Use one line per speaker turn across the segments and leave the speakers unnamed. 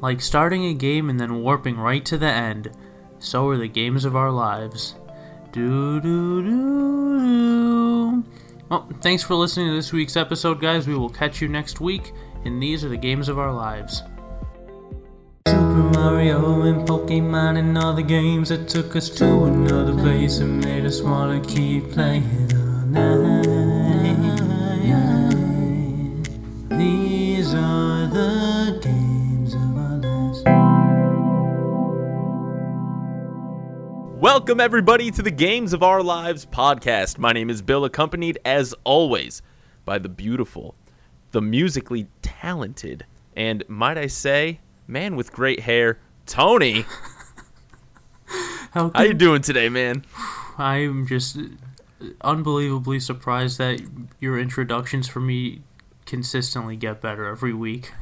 Like starting a game and then warping right to the end, so are the games of our lives. Do do do. Well, thanks for listening to this week's episode, guys. We will catch you next week, and these are the games of our lives. Super Mario and Pokemon and all the games that took us to another place and made us wanna keep playing night.
Welcome, everybody, to the Games of Our Lives podcast. My name is Bill, accompanied as always by the beautiful, the musically talented, and might I say, man with great hair, Tony.
How
How you doing today, man?
I'm just uh, unbelievably surprised that your introductions for me consistently get better every week.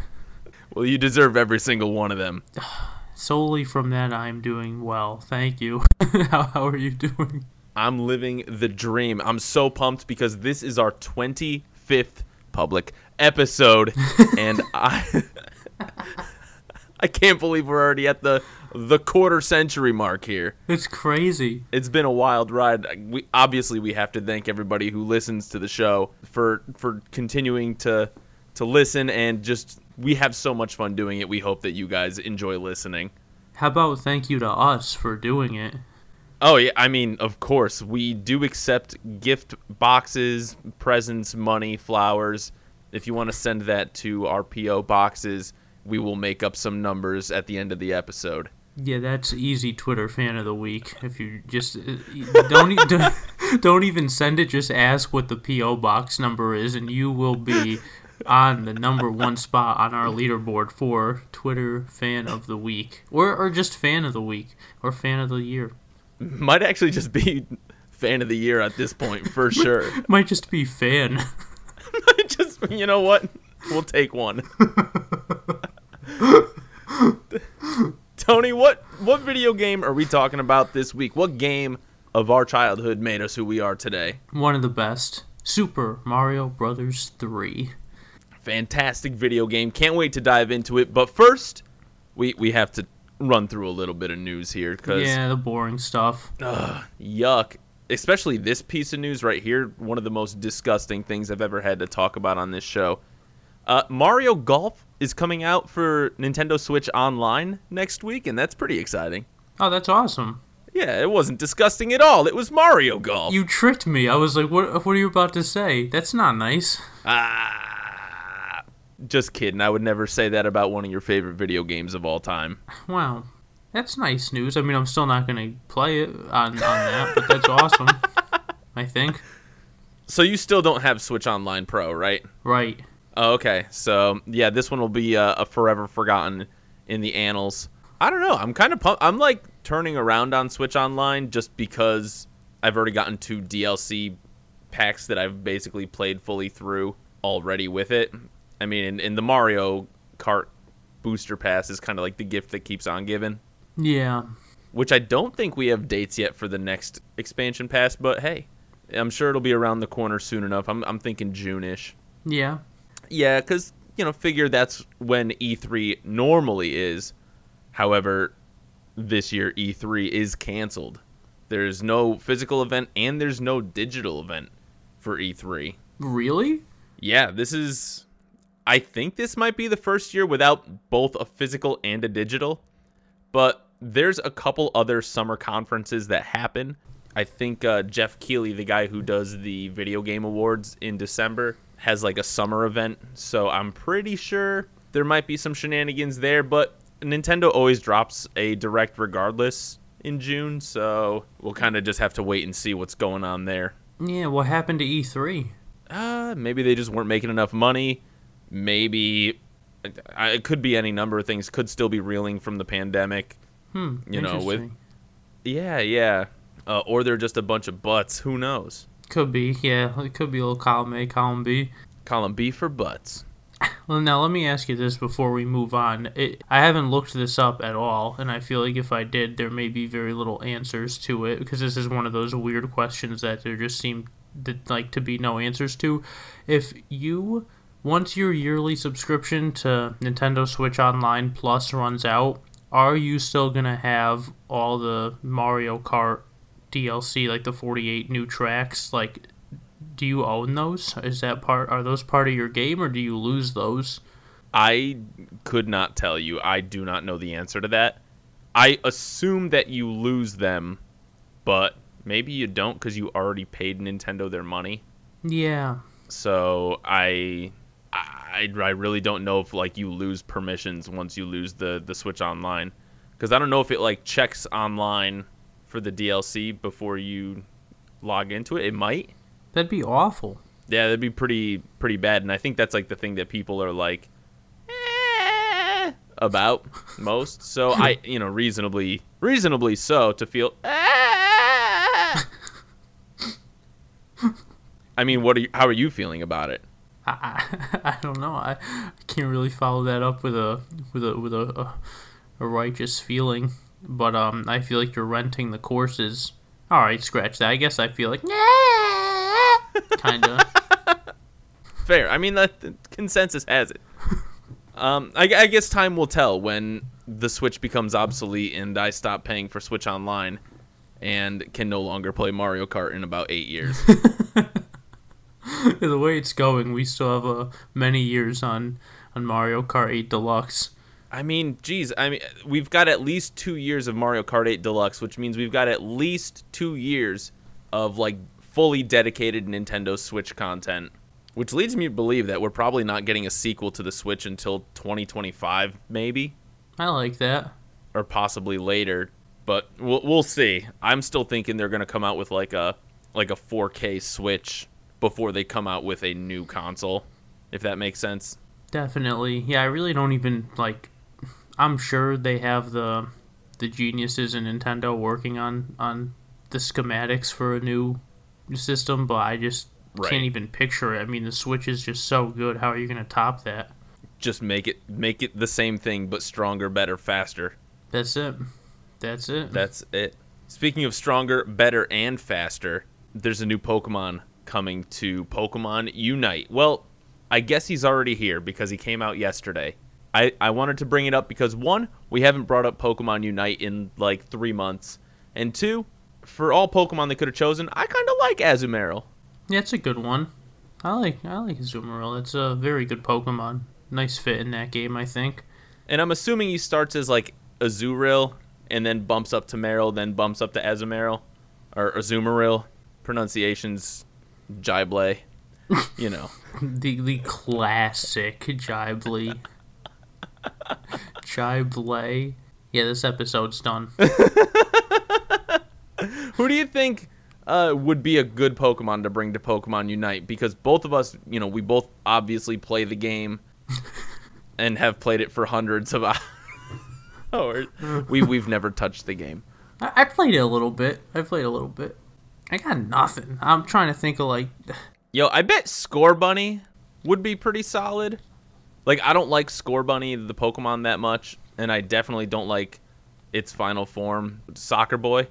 Well, you deserve every single one of them.
Solely from that, I'm doing well. Thank you. how, how are you doing?
I'm living the dream. I'm so pumped because this is our 25th public episode, and I I can't believe we're already at the the quarter century mark here.
It's crazy.
It's been a wild ride. We obviously we have to thank everybody who listens to the show for for continuing to to listen and just we have so much fun doing it. We hope that you guys enjoy listening.
How about thank you to us for doing it?
Oh yeah, I mean, of course, we do accept gift boxes, presents, money, flowers. If you want to send that to our PO boxes, we will make up some numbers at the end of the episode.
Yeah, that's easy Twitter fan of the week. If you just uh, don't don't, don't even send it, just ask what the PO box number is, and you will be on the number one spot on our leaderboard for Twitter fan of the week, or or just fan of the week, or fan of the year.
Might actually just be fan of the year at this point for sure.
Might just be fan.
just you know what? We'll take one. Tony, what what video game are we talking about this week? What game of our childhood made us who we are today?
One of the best. Super Mario Brothers 3.
Fantastic video game. Can't wait to dive into it. But first, we we have to run through a little bit of news here because
Yeah, the boring stuff.
Ugh, yuck. Especially this piece of news right here, one of the most disgusting things I've ever had to talk about on this show. Uh, Mario Golf is coming out for Nintendo Switch Online next week, and that's pretty exciting.
Oh, that's awesome.
Yeah, it wasn't disgusting at all. It was Mario Golf.
You tricked me. I was like, what what are you about to say? That's not nice.
ah, just kidding. I would never say that about one of your favorite video games of all time.
Wow. That's nice news. I mean, I'm still not going to play it on, on that, but that's awesome. I think.
So you still don't have Switch Online Pro, right?
Right.
Oh, okay. So yeah, this one will be uh, a forever forgotten in the annals. I don't know. I'm kind of pumped. I'm like turning around on Switch Online just because I've already gotten two DLC packs that I've basically played fully through already with it. I mean, in, in the Mario Kart booster pass is kind of like the gift that keeps on giving.
Yeah.
Which I don't think we have dates yet for the next expansion pass, but hey, I'm sure it'll be around the corner soon enough. I'm I'm thinking June-ish.
Yeah.
Yeah, because, you know, figure that's when E3 normally is. However, this year E3 is canceled. There's no physical event and there's no digital event for E3.
Really?
Yeah, this is. I think this might be the first year without both a physical and a digital. But there's a couple other summer conferences that happen. I think uh, Geoff Keighley, the guy who does the video game awards in December, has like a summer event. So I'm pretty sure there might be some shenanigans there. But Nintendo always drops a direct regardless in June. So we'll kind of just have to wait and see what's going on there.
Yeah, what happened to E E3?
Uh, maybe they just weren't making enough money. Maybe I- it could be any number of things. Could still be reeling from the pandemic.
Hmm.
You know, with- Yeah, yeah. Uh, or they're just a bunch of butts. Who knows?
Could be, yeah. It could be a little column A, column B.
Column B for butts.
Well, now let me ask you this before we move on. It, I haven't looked this up at all, and I feel like if I did, there may be very little answers to it because this is one of those weird questions that there just seem to, like to be no answers to. If you once your yearly subscription to Nintendo Switch Online Plus runs out, are you still gonna have all the Mario Kart DLC, like the 48 new tracks? Like, do you own those? Is that part? Are those part of your game, or do you lose those?
I could not tell you. I do not know the answer to that. I assume that you lose them, but maybe you don't because you already paid Nintendo their money.
Yeah.
So I, I, I really don't know if like you lose permissions once you lose the the Switch Online, because I don't know if it like checks online for the DLC before you log into it. It might.
That'd be awful.
Yeah, that'd be pretty pretty bad, and I think that's like the thing that people are like eh, about most. So I, you know, reasonably reasonably so to feel. eh. I mean, what are you? How are you feeling about it?
I, I, I don't know. I, I can't really follow that up with a with a with a, a, a righteous feeling. But um, I feel like you're renting the courses. All right, scratch that. I guess I feel like kind of.
Fair. I mean, the, the consensus has it. Um, I, I guess time will tell when the Switch becomes obsolete and I stop paying for Switch Online and can no longer play Mario Kart in about eight years.
the way it's going, we still have uh, many years on on Mario Kart 8 Deluxe.
I mean, geez, I mean, we've got at least two years of Mario Kart 8 Deluxe, which means we've got at least two years of like fully dedicated Nintendo Switch content, which leads me to believe that we're probably not getting a sequel to the Switch until 2025, maybe,
I like that.
or possibly later. But we'll we'll see. I'm still thinking they're gonna come out with like a like a 4K Switch before they come out with a new console, if that makes sense.
Definitely. Yeah, I really don't even like I'm sure they have the the geniuses in Nintendo working on on the schematics for a new system, but I just
Right.
can't even picture it. I mean, the Switch is just so good. How are you going to top that?
Just make it make it the same thing but stronger, better, faster.
That's it. That's it.
That's it. Speaking of stronger, better, and faster, there's a new Pokemon coming to Pokemon Unite. Well, I guess he's already here because he came out yesterday. I, I wanted to bring it up because one, we haven't brought up Pokemon Unite in like three months. And two, for all Pokemon they could have chosen, I kind of like Azumarill.
yeah, it's a good one. I like I like Azumarill. It's a very good Pokemon. Nice fit in that game, I think.
And I'm assuming he starts as like Azurill and then bumps up to Marill, then bumps up to Azumarill or Azumarill. Pronunciations Jible. You know.
The the classic Jibly. Jible. Yeah, this episode's done.
Who do you think uh, would be a good Pokemon to bring to Pokemon Unite? Because both of us, you know, we both obviously play the game and have played it for hundreds of hours. we we've never touched the game.
I played it a little bit. I played a little bit. I got nothing. I'm trying to think of like
Yo, I bet Scorbunny would be pretty solid. Like I don't like Scorbunny the Pokemon that much, and I definitely don't like its final form, Soccer Boy,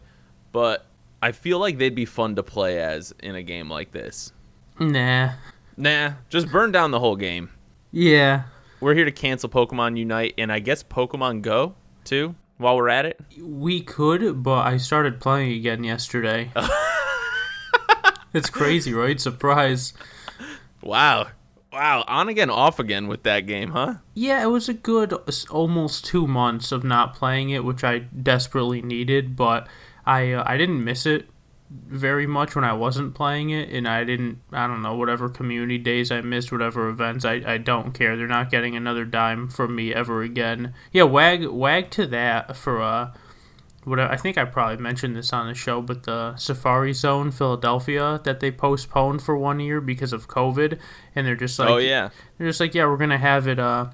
but I feel like they'd be fun to play as in a game like this.
nah.
Nah, just burn down the whole game.
Yeah.
We're here to cancel Pokemon Unite and I guess Pokemon Go too while we're at it.
We could, but I started playing again yesterday. it's crazy, right? Surprise.
Wow. Wow, on again, off again with that game, huh?
Yeah, it was a good almost two months of not playing it, which I desperately needed. But I uh, I didn't miss it very much when I wasn't playing it, and I didn't I don't know whatever community days I missed, whatever events I, I don't care. They're not getting another dime from me ever again. Yeah, wag wag to that for uh. What I think I probably mentioned this on the show, but the Safari Zone Philadelphia that they postponed for one year because of COVID, and they're just like,
oh yeah.
they're just like, yeah, we're gonna have it uh,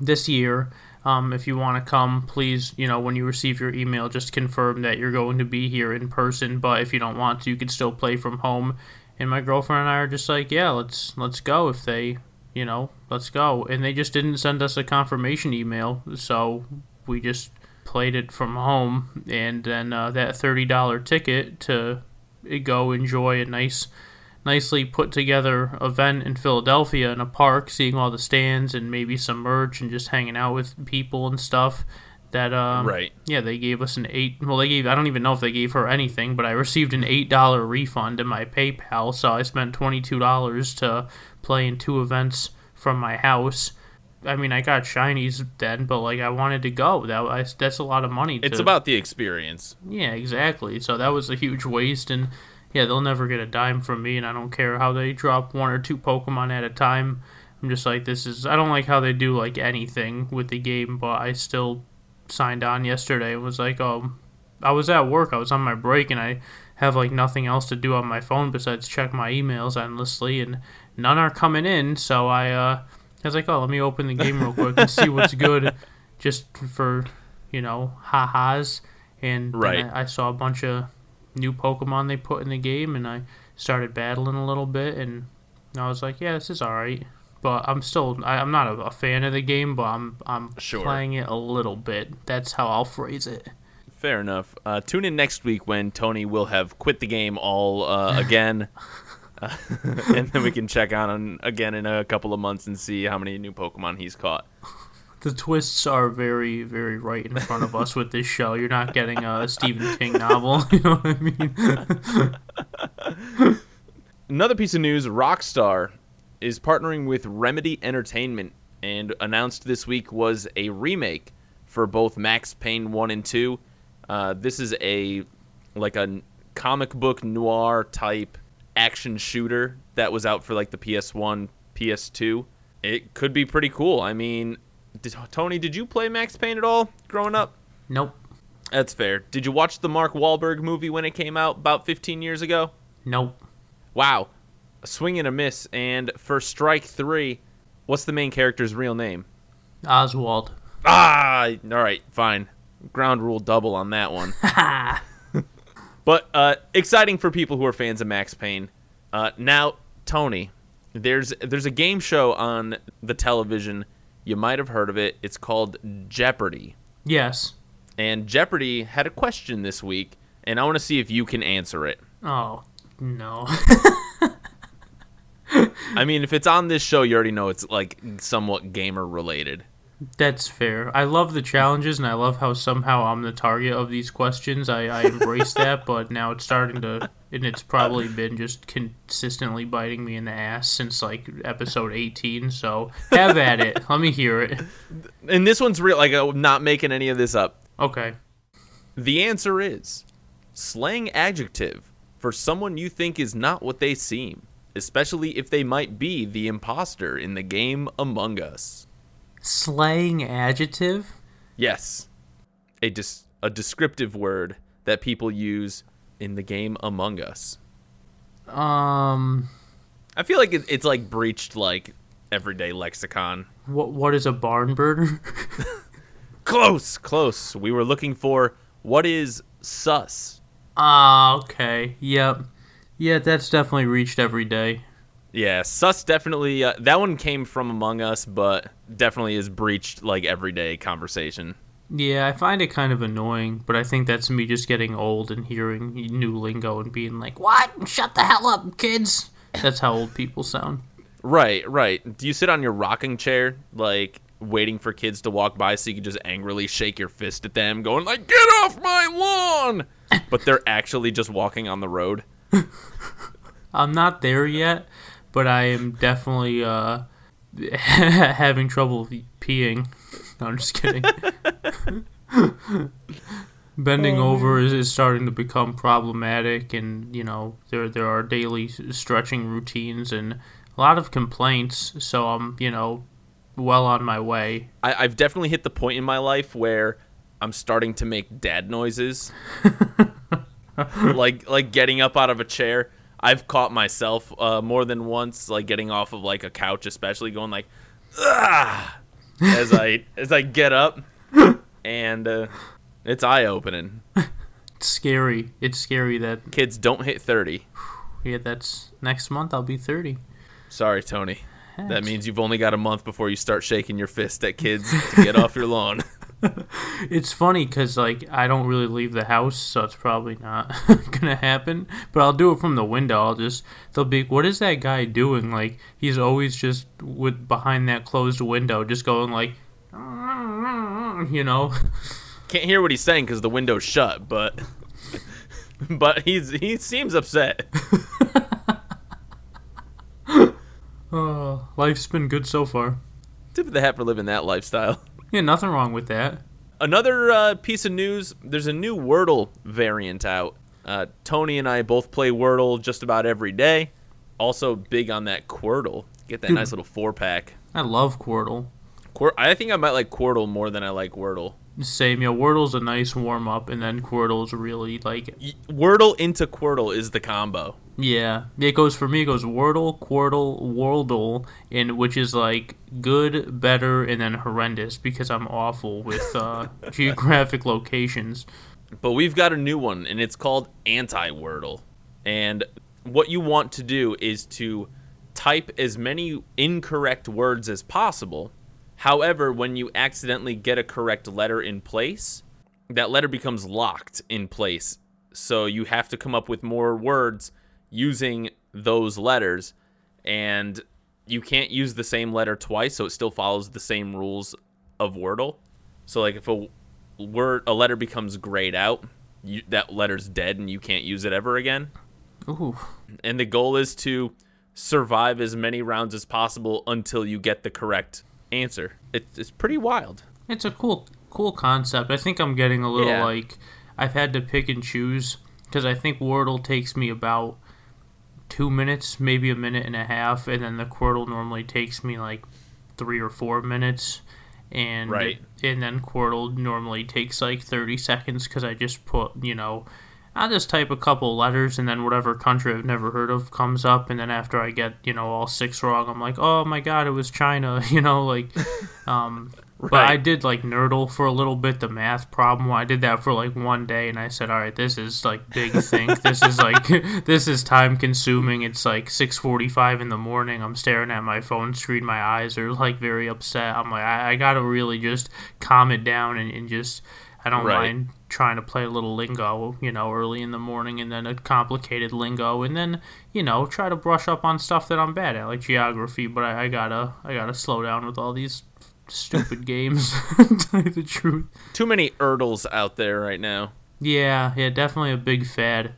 this year. Um, if you want to come, please, you know, when you receive your email, just confirm that you're going to be here in person. But if you don't want to, you can still play from home. And my girlfriend and I are just like, yeah, let's let's go. If they, you know, let's go. And they just didn't send us a confirmation email, so we just played it from home. And then uh, that thirty dollar ticket to go enjoy a nice nicely put together event in Philadelphia in a park, seeing all the stands and maybe some merch and just hanging out with people and stuff. That um,
Right.
yeah, they gave us an eight. Well, they gave. I don't even know if they gave her anything, but I received an eight dollar refund in my PayPal, so I spent twenty two dollars to play in two events from my house. I mean, I got shinies then, but like I wanted to go. That I, that's a lot of money. To, It's
about the experience.
yeah, exactly. So that was a huge waste, and yeah, they'll never get a dime from me, and I don't care how they drop one or two Pokemon at a time. I'm just like, this is. I don't like how they do like anything with the game, but I still signed on yesterday and was like, oh, I was at work, I was on my break, and I have like nothing else to do on my phone besides check my emails endlessly, and none are coming in, so I, uh, I was like, oh, let me open the game real quick and see what's good, just for, you know, ha-has, and then
Right.
I, I saw a bunch of new Pokemon they put in the game, and I started battling a little bit, and I was like, yeah, this is alright. But I'm still, I, I'm not a, a fan of the game, but I'm, I'm
Sure.
playing it a little bit. That's how I'll phrase it.
Fair enough. Uh, tune in next week when Tony will have quit the game all uh, again. Uh, and then we can check on him again in a couple of months and see how many new Pokemon he's caught.
The twists are very, very right in front of us with this show. You're not getting a Stephen King novel. You know what I mean?
Another piece of news Rockstar is partnering with Remedy Entertainment and announced this week was a remake for both Max Payne 1 and 2. Uh, this is a like a comic book noir type action shooter that was out for like the PS1, PS2. It could be pretty cool. I mean, did, Tony, did you play Max Payne at all growing up?
Nope.
That's fair. Did you watch the Mark Wahlberg movie when it came out about 15 years ago?
Nope.
Wow. A swing and a miss. And for strike three, what's the main character's real name?
Oswald.
Ah, all right, fine. Ground rule double on that one. but uh, exciting for people who are fans of Max Payne. Uh, now, Tony, there's there's a game show on the television. You might have heard of it. It's called Jeopardy.
Yes.
And Jeopardy had a question this week, and I want to see if you can answer it.
Oh, no.
I mean, if it's on this show, you already know it's like somewhat gamer related.
That's fair. I love the challenges, and I love how somehow I'm the target of these questions. I, I embrace that, but now it's starting to, and it's probably been just consistently biting me in the ass since like episode 18. So have at it. Let me hear it.
And this one's real. Like, I'm not making any of this up.
Okay.
The answer is slang adjective for someone you think is not what they seem, especially if they might be the imposter in the game Among Us.
Slang adjective?
Yes, a dis- a descriptive word that people use in the game Among Us.
Um,
I feel like it, it's like breached like everyday lexicon.
what what is a barn burner?
Close, close. We were looking for what is sus.
Ah, okay. Yep. Yeah, that's definitely reached every day.
Yeah, sus definitely. Uh, that one came from Among Us, but definitely is breached like everyday conversation.
Yeah, I find it kind of annoying, but I think that's me just getting old and hearing new lingo and being like, "What? Shut the hell up, kids." That's how old people sound.
Right, right. Do you sit on your rocking chair like waiting for kids to walk by so you can just angrily shake your fist at them, going like, "Get off my lawn!" but they're actually just walking on the road.
I'm not there yet, but I am definitely uh, having trouble peeing. No, I'm just kidding. Bending over is, is starting to become problematic, and you know there there are daily stretching routines and a lot of complaints. So I'm you know well on my way.
I, I've definitely hit the point in my life where I'm starting to make dad noises, like like getting up out of a chair. I've caught myself uh, more than once, like getting off of like a couch, especially going like, ah, as I as I get up, and uh, it's eye opening.
It's scary. It's scary that
Kids don't hit thirty.
yeah that's next month I'll be 30.
Sorry, Tony. That means you've only got a month before you start shaking your fist at kids to get off your lawn.
it's funny because like I don't really leave the house, so it's probably not gonna happen. But I'll do it from the window. I'll just they'll be, what is that guy doing? Like he's always just with behind that closed window, just going like, you know.
Can't hear what he's saying because the window's shut, but but he's he seems upset.
Oh, life's been good so far.
Tip of the hat for living that lifestyle.
Yeah, nothing wrong with that.
Another uh, piece of news: there's a new Wordle variant out. Uh, Tony and I both play Wordle just about every day. Also big on that Quordle. Get that
Dude.
nice little four pack.
I love Quirtle.
Quir- I think I might like Quordle more than I like Wordle.
Same, yeah. Wordle's a nice warm up, and then Quirtle's really like,
Wordle into Quordle is the combo.
yeah. It goes for me. It goes Wordle, Quirtle, Worldle, and which is like good, better, and then horrendous because I'm awful with uh, geographic locations.
But we've got a new one, and it's called Anti Wordle. And what you want to do is to type as many incorrect words as possible. However, when you accidentally get a correct letter in place, that letter becomes locked in place. So you have to come up with more words using those letters. And you can't use the same letter twice, so it still follows the same rules of Wordle. So, like, if a word a letter becomes grayed out, you, that letter's dead and you can't use it ever again.
Ooh,
And the goal is to survive as many rounds as possible until you get the correct answer. It's it's pretty wild.
it's a cool, cool concept. I think I'm getting a little
Yeah.
like I've had to pick and choose because I think Wordle takes me about two minutes, maybe a minute and a half, and then the Quirtle normally takes me like three or four minutes, and
Right.
and then Quirtle normally takes like thirty seconds because I just put you know. I'll just type a couple letters and then whatever country I've never heard of comes up and then after I get, you know, all six wrong, I'm like, Oh my god, it was China, you know, like um but I did like Nerdle for a little bit, the math problem. I did that for like one day, and I said, "All right, this is like big think. this is like this is time consuming. It's like six forty five in the morning. I'm staring at my phone screen. My eyes are like very upset. I'm like, I, I gotta really just calm it down and, and just I don't
Right.
mind trying to play a little lingo, you know, early in the morning, and then a complicated lingo, and then you know try to brush up on stuff that I'm bad at, like geography. But I, I gotta I gotta slow down with all these stupid games. tell you the truth.
Too many urdles out there right now.
Yeah, yeah, definitely a big fad.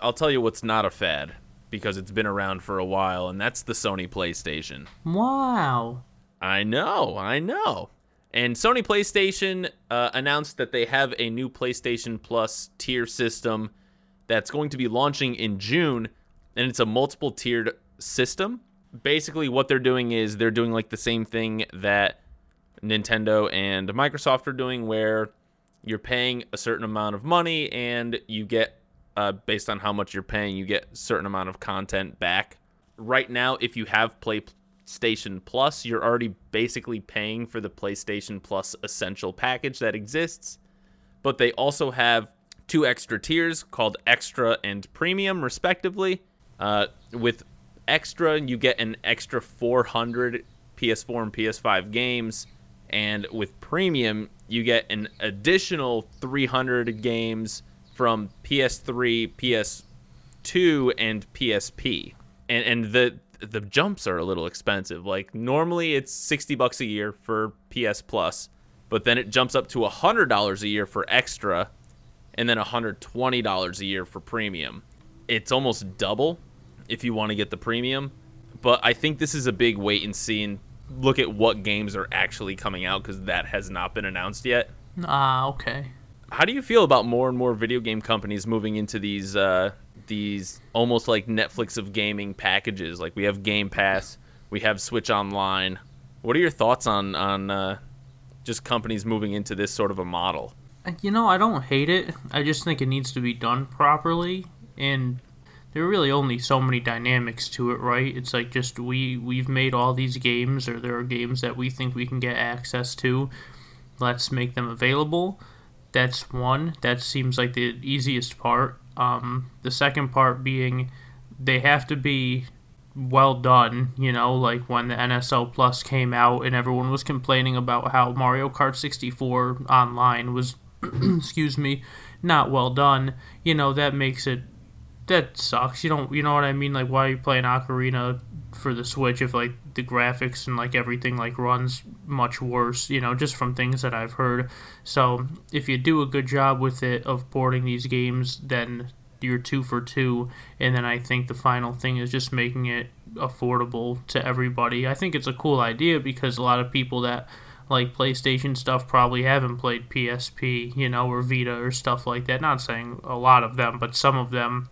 I'll tell you what's not a fad because it's been around for a while, and that's the Sony PlayStation.
Wow.
I know, I know. And Sony PlayStation uh, announced that they have a new PlayStation Plus tier system that's going to be launching in June, and it's a multiple tiered system. Basically, what they're doing is they're doing like the same thing that Nintendo and Microsoft are doing, where you're paying a certain amount of money and you get, uh, based on how much you're paying, you get a certain amount of content back. Right now, if you have PlayStation Plus, you're already basically paying for the PlayStation Plus Essential package that exists. But they also have two extra tiers called Extra and Premium, respectively. Uh, with Extra, you get an extra 400 PS4 and PS5 games. And with Premium, you get an additional 300 games from PS3, PS2, and PSP. And, and the the jumps are a little expensive. Like normally it's 60 bucks a year for PS Plus, but then it jumps up to $100 a year for extra and then $120 a year for premium. It's almost double if you want to get the premium, but I think this is a big wait and see and look at what games are actually coming out cuz that has not been announced yet.
Ah, okay.
How do you feel about more and more video game companies moving into these uh, these almost like Netflix of gaming packages? Like we have Game Pass, we have Switch Online. What are your thoughts on on uh, just companies moving into this sort of a model?
You know, I don't hate it. I just think it needs to be done properly, and there are really only so many dynamics to it, right? It's like just we we've made all these games, or there are games that we think we can get access to. Let's make them available. That's one. That seems like the easiest part. Um, the second part being they have to be well done. You know, like when the NSO Plus came out and everyone was complaining about how Mario Kart 64 online was, excuse me, not well done. You know, that makes it that sucks. You don't, you know what I mean? Like, why are you playing Ocarina for the Switch if like the graphics and like everything like runs much worse? You know, just from things that I've heard. So if you do a good job with it of porting these games, then you're two for two. And then I think the final thing is just making it affordable to everybody. I think it's a cool idea because a lot of people that like PlayStation stuff probably haven't played PSP, you know, or Vita or stuff like that. Not saying a lot of them, but some of them.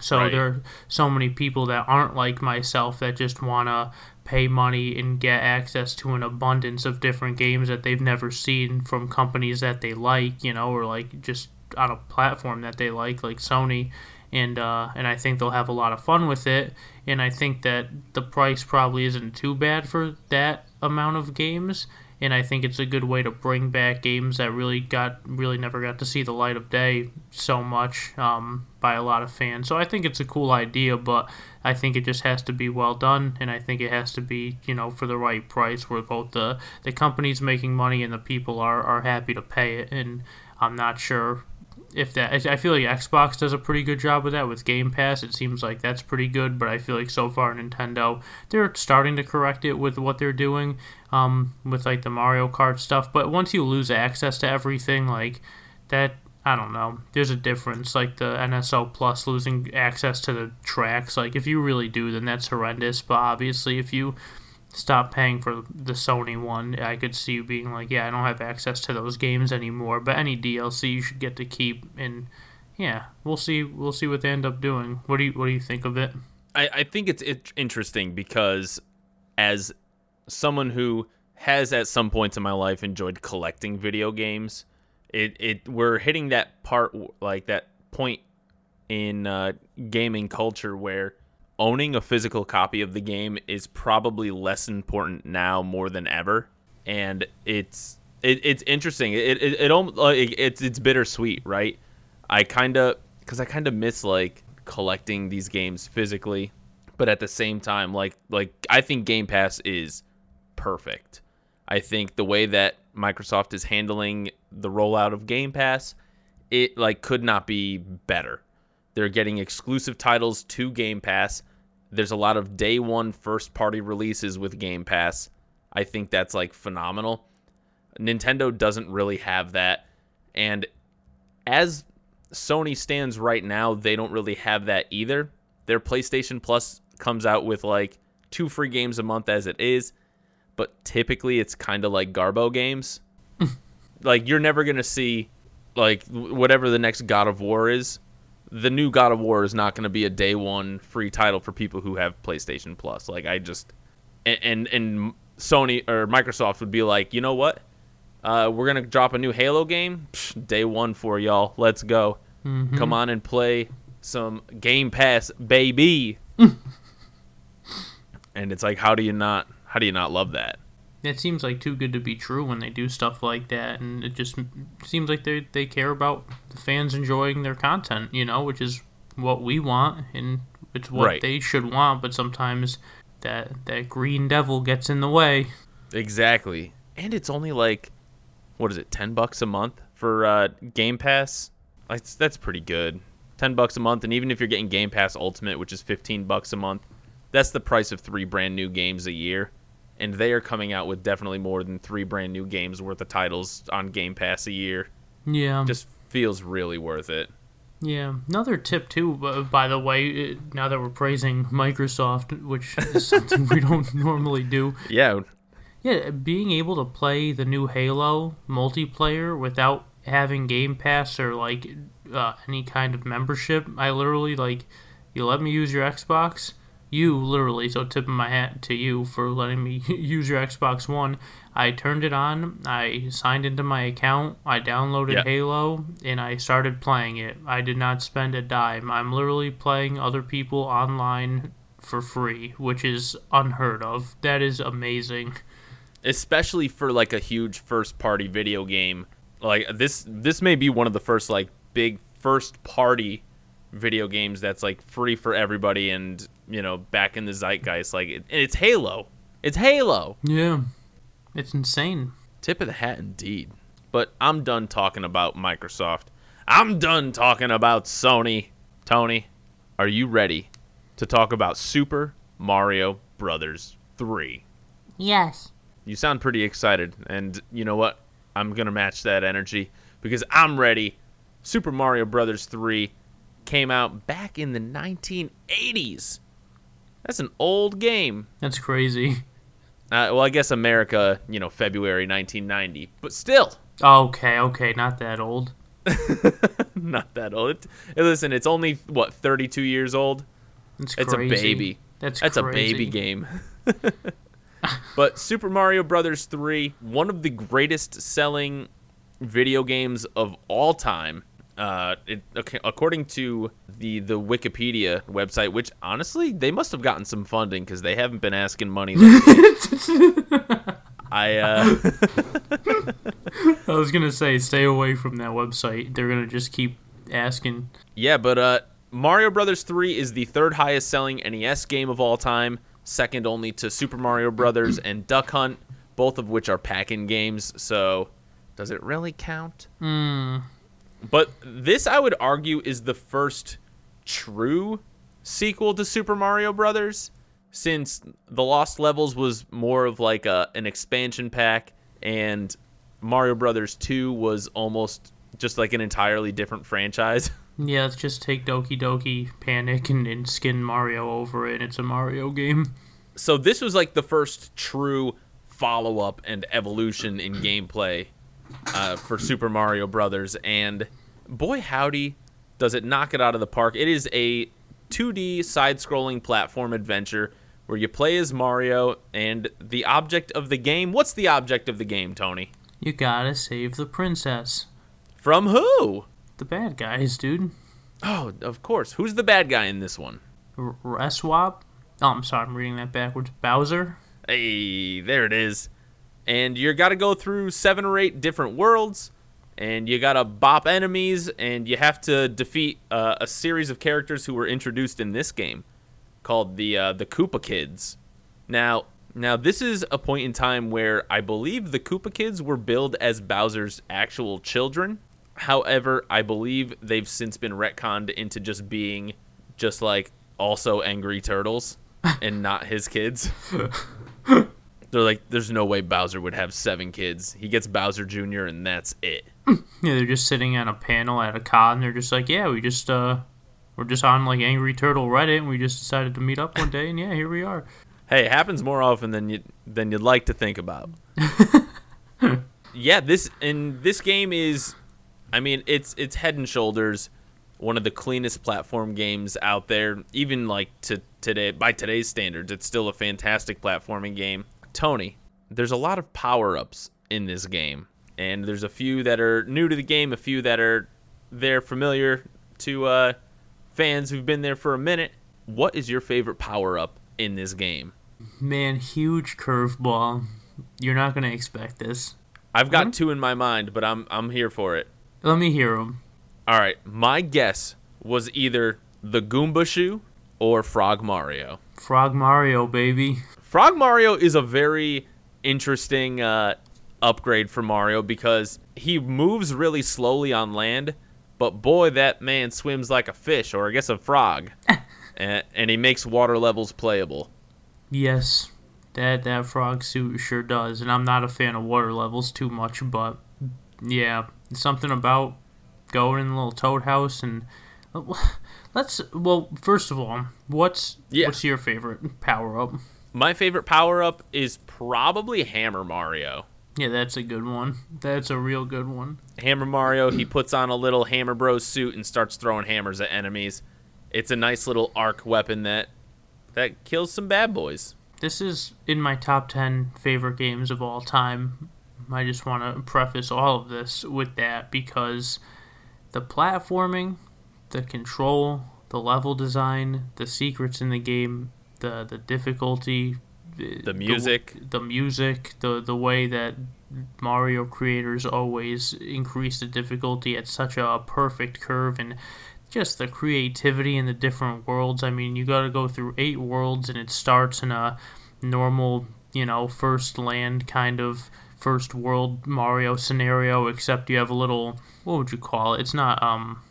So
Right.
there are so many people that aren't like myself that just want to pay money and get access to an abundance of different games that they've never seen from companies that they like, you know, or like just on a platform that they like, like Sony. And uh, and I think they'll have a lot of fun with it. And I think that the price probably isn't too bad for that amount of games. And I think it's a good way to bring back games that really got really never got to see the light of day so much um, by a lot of fans. So I think it's a cool idea, but I think it just has to be well done, and I think it has to be you know for the right price where both the the companies making money and the people are are happy to pay it. And I'm not sure if that I feel like Xbox does a pretty good job with that with Game Pass. It seems like that's pretty good, but I feel like so far Nintendo they're starting to correct it with what they're doing um, with like the Mario Kart stuff. But once you lose access to everything, like that, I don't know. There's a difference. Like the NSO Plus losing access to the tracks. Like if you really do, then that's horrendous. But obviously, if you stop paying for the Sony one, I could see you being like, yeah, I don't have access to those games anymore. But any DLC you should get to keep. And yeah, we'll see. We'll see what they end up doing. What do you What do you think of it?
I, I think it's it, interesting because as someone who has at some points in my life enjoyed collecting video games, it, it we're hitting that part like that point in uh, gaming culture where owning a physical copy of the game is probably less important now more than ever, and it's it, it's interesting. It it, it it's it's bittersweet, right? I kind of because I kind of miss like collecting these games physically, but at the same time, like like I think Game Pass is perfect. I think the way that Microsoft is handling the rollout of Game Pass, it like could not be better. They're getting exclusive titles to Game Pass. There's a lot of day one first party releases with Game Pass. I think that's like phenomenal. Nintendo doesn't really have that. And as Sony stands right now, they don't really have that either. Their PlayStation Plus comes out with like two free games a month as it is, but typically it's kind of like Garbo games. like you're never going to see like whatever the next God of War is. The new God of War is not going to be a day one free title for people who have PlayStation Plus. Like I just and and, Sony or Microsoft would be like, "You know what? Uh, we're gonna drop a new Halo game. Psh, day one for y'all. Let's go. Come on and play some Game Pass, baby. and it's like, how do you not? How do you not love that?
It seems like too good to be true when they do stuff like that, and it just seems like they they care about the fans enjoying their content, you know, which is what we want and it's what
Right.
they should want. But sometimes that that green devil gets in the way.
Exactly. And it's only like, what is it, ten bucks a month for uh, Game Pass? That's that's pretty good. Ten bucks a month, and even if you're getting Game Pass Ultimate, which is fifteen bucks a month, that's the price of three brand new games a year. And they are coming out with definitely more than three brand new games worth of titles on Game Pass a year.
Yeah,
Just feels really worth it.
yeah. Another tip too, by the way, now that we're praising Microsoft, which is something we don't normally do.
Yeah,
Yeah, being able to play the new Halo multiplayer without having Game Pass or like uh, any kind of membership, I literally like you let me use your Xbox. You literally, so tipping my hat to you for letting me use your Xbox One. I turned it on. I signed into my account. I downloaded
Yeah.
Halo and I started playing it. I did not spend a dime. I'm literally playing other people online for free, which is unheard of. That is amazing.
especially for like a huge first party video game like this this may be one of the first like big first party video games that's like free for everybody and you know back in the zeitgeist. Like it, it's Halo. It's Halo.
Yeah. It's insane.
Tip of the hat indeed. But I'm done talking about Microsoft. I'm done talking about Sony. Tony, are you ready to talk about Super Mario Brothers 3?
Yes.
You sound pretty excited, and you know what? I'm gonna match that energy because I'm ready. Super Mario Brothers 3 came out back in the 1980s. That's an old game.
That's crazy.
Uh, well, I guess America, you know, February 1990, but still,
Okay, okay, not that old.
not that old. It, listen, it's only what 32 years old.
It's crazy.
It's
crazy.
a baby.
That's crazy.
That's a baby game. but Super Mario Brothers 3, one of the greatest selling video games of all time. Uh, it, okay, according to the the Wikipedia website, which honestly they must have gotten some funding because they haven't been asking money. I uh,
I was gonna say, stay away from that website. They're gonna just keep asking.
Yeah, but uh, Mario Brothers 3 is the third highest selling NES game of all time, second only to Super Mario Brothers and Duck Hunt, both of which are pack-in games. So, does it really count?
Hmm.
But this, I would argue, is the first true sequel to Super Mario Brothers, since The Lost Levels was more of like a, an expansion pack, and Mario Brothers 2 was almost just like an entirely different franchise.
Yeah, let's just take Doki Doki Panic and, and skin Mario over it. It's a Mario game.
so this was like the first true follow-up and evolution in gameplay uh, for Super Mario Brothers, and boy howdy, does it knock it out of the park! It is a 2D side-scrolling platform adventure where you play as Mario, and the object of the game. What's the object of the game, Tony?
You gotta save the princess.
From who?
The bad guys, dude.
Oh, of course. Who's the bad guy in this one?
R- Reswap? Oh, I'm sorry, I'm reading that backwards. Bowser?
Hey, there it is. And you got to go through seven or eight different worlds, and you got to bop enemies, and you have to defeat uh, a series of characters who were introduced in this game, called the uh, the Koopa Kids. Now, now this is a point in time where I believe the Koopa Kids were billed as Bowser's actual children. However, I believe they've since been retconned into just being just like also angry turtles and not his kids. They're like, there's no way Bowser would have seven kids. He gets Bowser Jr. and that's it.
Yeah, they're just sitting on a panel at a con. And they're just like, yeah, we just uh, we're just on like Angry Turtle Reddit, and we just decided to meet up one day, and yeah, here we are.
Hey, it happens more often than you than you'd like to think about. yeah, this and this game is, I mean, it's it's head and shoulders one of the cleanest platform games out there. Even like to today, by today's standards, it's still a fantastic platforming game. Tony, there's a lot of power ups in this game, and there's a few that are new to the game, a few that are they're familiar to uh, fans who've been there for a minute. What is your favorite power up in this game?
Man, huge curveball. You're not gonna expect this.
I've got two in my mind, but I'm I'm here for it.
Let me hear them.
All right, my guess was either the Goomba shoe or Frog Mario.
Frog Mario, baby.
Frog Mario is a very interesting uh, upgrade for Mario because he moves really slowly on land, but boy, that man swims like a fish, or I guess a frog, and, and he makes water levels playable.
Yes, that that frog suit sure does. And I'm not a fan of water levels too much, but yeah, something about going in the little toad house and let's. Well, first of all, what's
Yeah.
what's your favorite power up?
My favorite power up is probably Hammer Mario.
Yeah, that's a good one. That's a real good one.
Hammer Mario, he puts on a little Hammer Bros suit and starts throwing hammers at enemies. It's a nice little arc weapon that that kills some bad boys.
This is in my top 10 favorite games of all time. I just want to preface all of this with that because the platforming, the control, the level design, the secrets in the game, the the difficulty,
The music.
the, music, the the way that Mario creators always increase the difficulty at such a perfect curve and just the creativity in the different worlds. I mean, you got to go through eight worlds, and it starts in a normal, you know, first land kind of first world Mario scenario, except you have a little what would you call it? It's not um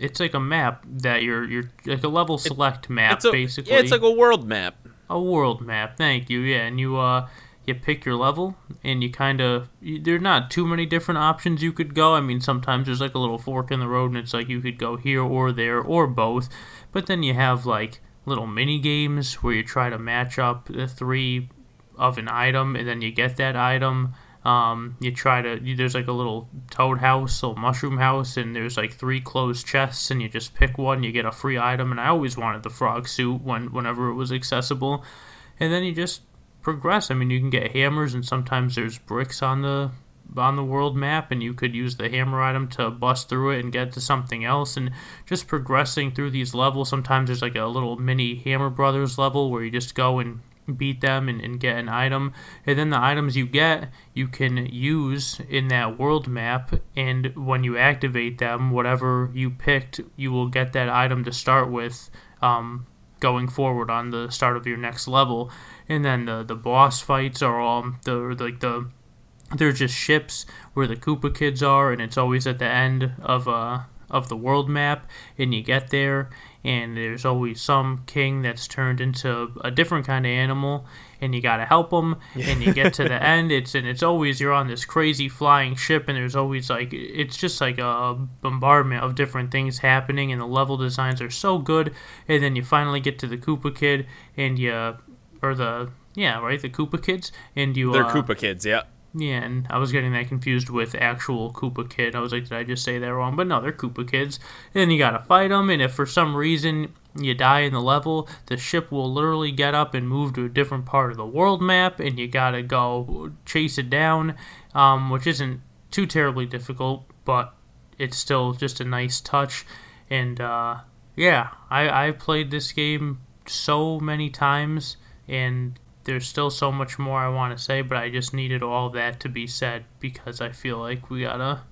it's like a map that you're you're like a level select map
It's a,
basically.
yeah, it's like a world map.
a world map. Thank you. Yeah, and you uh you pick your level and you kind of there's not too many different options you could go. I mean, sometimes there's like a little fork in the road and it's like you could go here or there or both. But then you have like little mini games where you try to match up the three of an item and then you get that item. Um, you try to you, there's like a little toad house, little mushroom house, and there's like three closed chests, and you just pick one, you get a free item. And I always wanted the frog suit when whenever it was accessible, and then you just progress. I mean, you can get hammers, and sometimes there's bricks on the on the world map, and you could use the hammer item to bust through it and get to something else. And just progressing through these levels, sometimes there's like a little mini Hammer Brothers level where you just go and beat them and, and get an item. And then the items you get, you can use in that world map. And when you activate them, whatever you picked, you will get that item to start with. Um, going forward on the start of your next level and then the the boss fights are all the like the they're just ships where the Koopa kids are, and it's always at the end of uh of the world map, and you get there, and there's always some king that's turned into a different kind of animal, and you gotta help them, and you get to the end. It's and it's always you're on this crazy flying ship, and there's always like it's just like a bombardment of different things happening, and the level designs are so good, and then you finally get to the Koopa kid, and you or the yeah right the Koopa kids, and you
They're
uh,
Koopa kids, yeah.
Yeah, and I was getting that confused with actual Koopa Kid. I was like, did I just say that wrong? But no, they're Koopa Kids. And you gotta fight them, and if for some reason you die in the level, the ship will literally get up and move to a different part of the world map, and you gotta go chase it down, um, which isn't too terribly difficult, but it's still just a nice touch. And uh, yeah, I, I played this game so many times, and there's still so much more I want to say, but I just needed all that to be said because I feel like we gotta.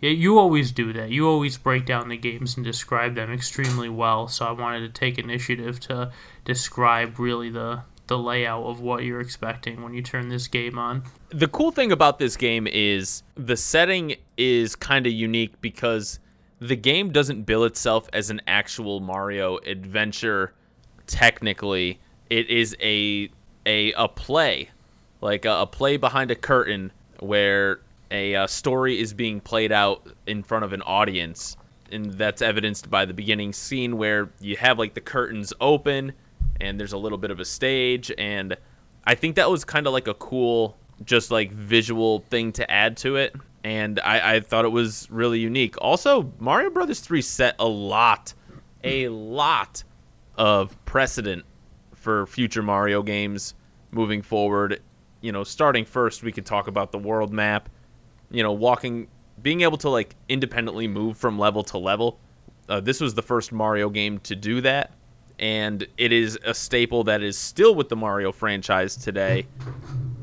Yeah, you always do that. You always break down the games and describe them extremely well. So I wanted to take initiative to describe really the the layout of what you're expecting when you turn this game on.
The cool thing about this game is the setting is kind of unique because the game doesn't bill itself as an actual Mario adventure technically. It is a a a play, like a, a play behind a curtain where a, uh story is being played out in front of an audience, and that's evidenced by the beginning scene where you have like the curtains open, and there's a little bit of a stage, and I think that was kind of like a cool, just like visual thing to add to it, and I, I thought it was really unique. Also, Mario Brothers Three set a lot, a lot of precedent for future Mario games moving forward. You know, starting first, we could talk about the world map. You know, walking, being able to like independently move from level to level. Uh, this was the first Mario game to do that, and it is a staple that is still with the Mario franchise today.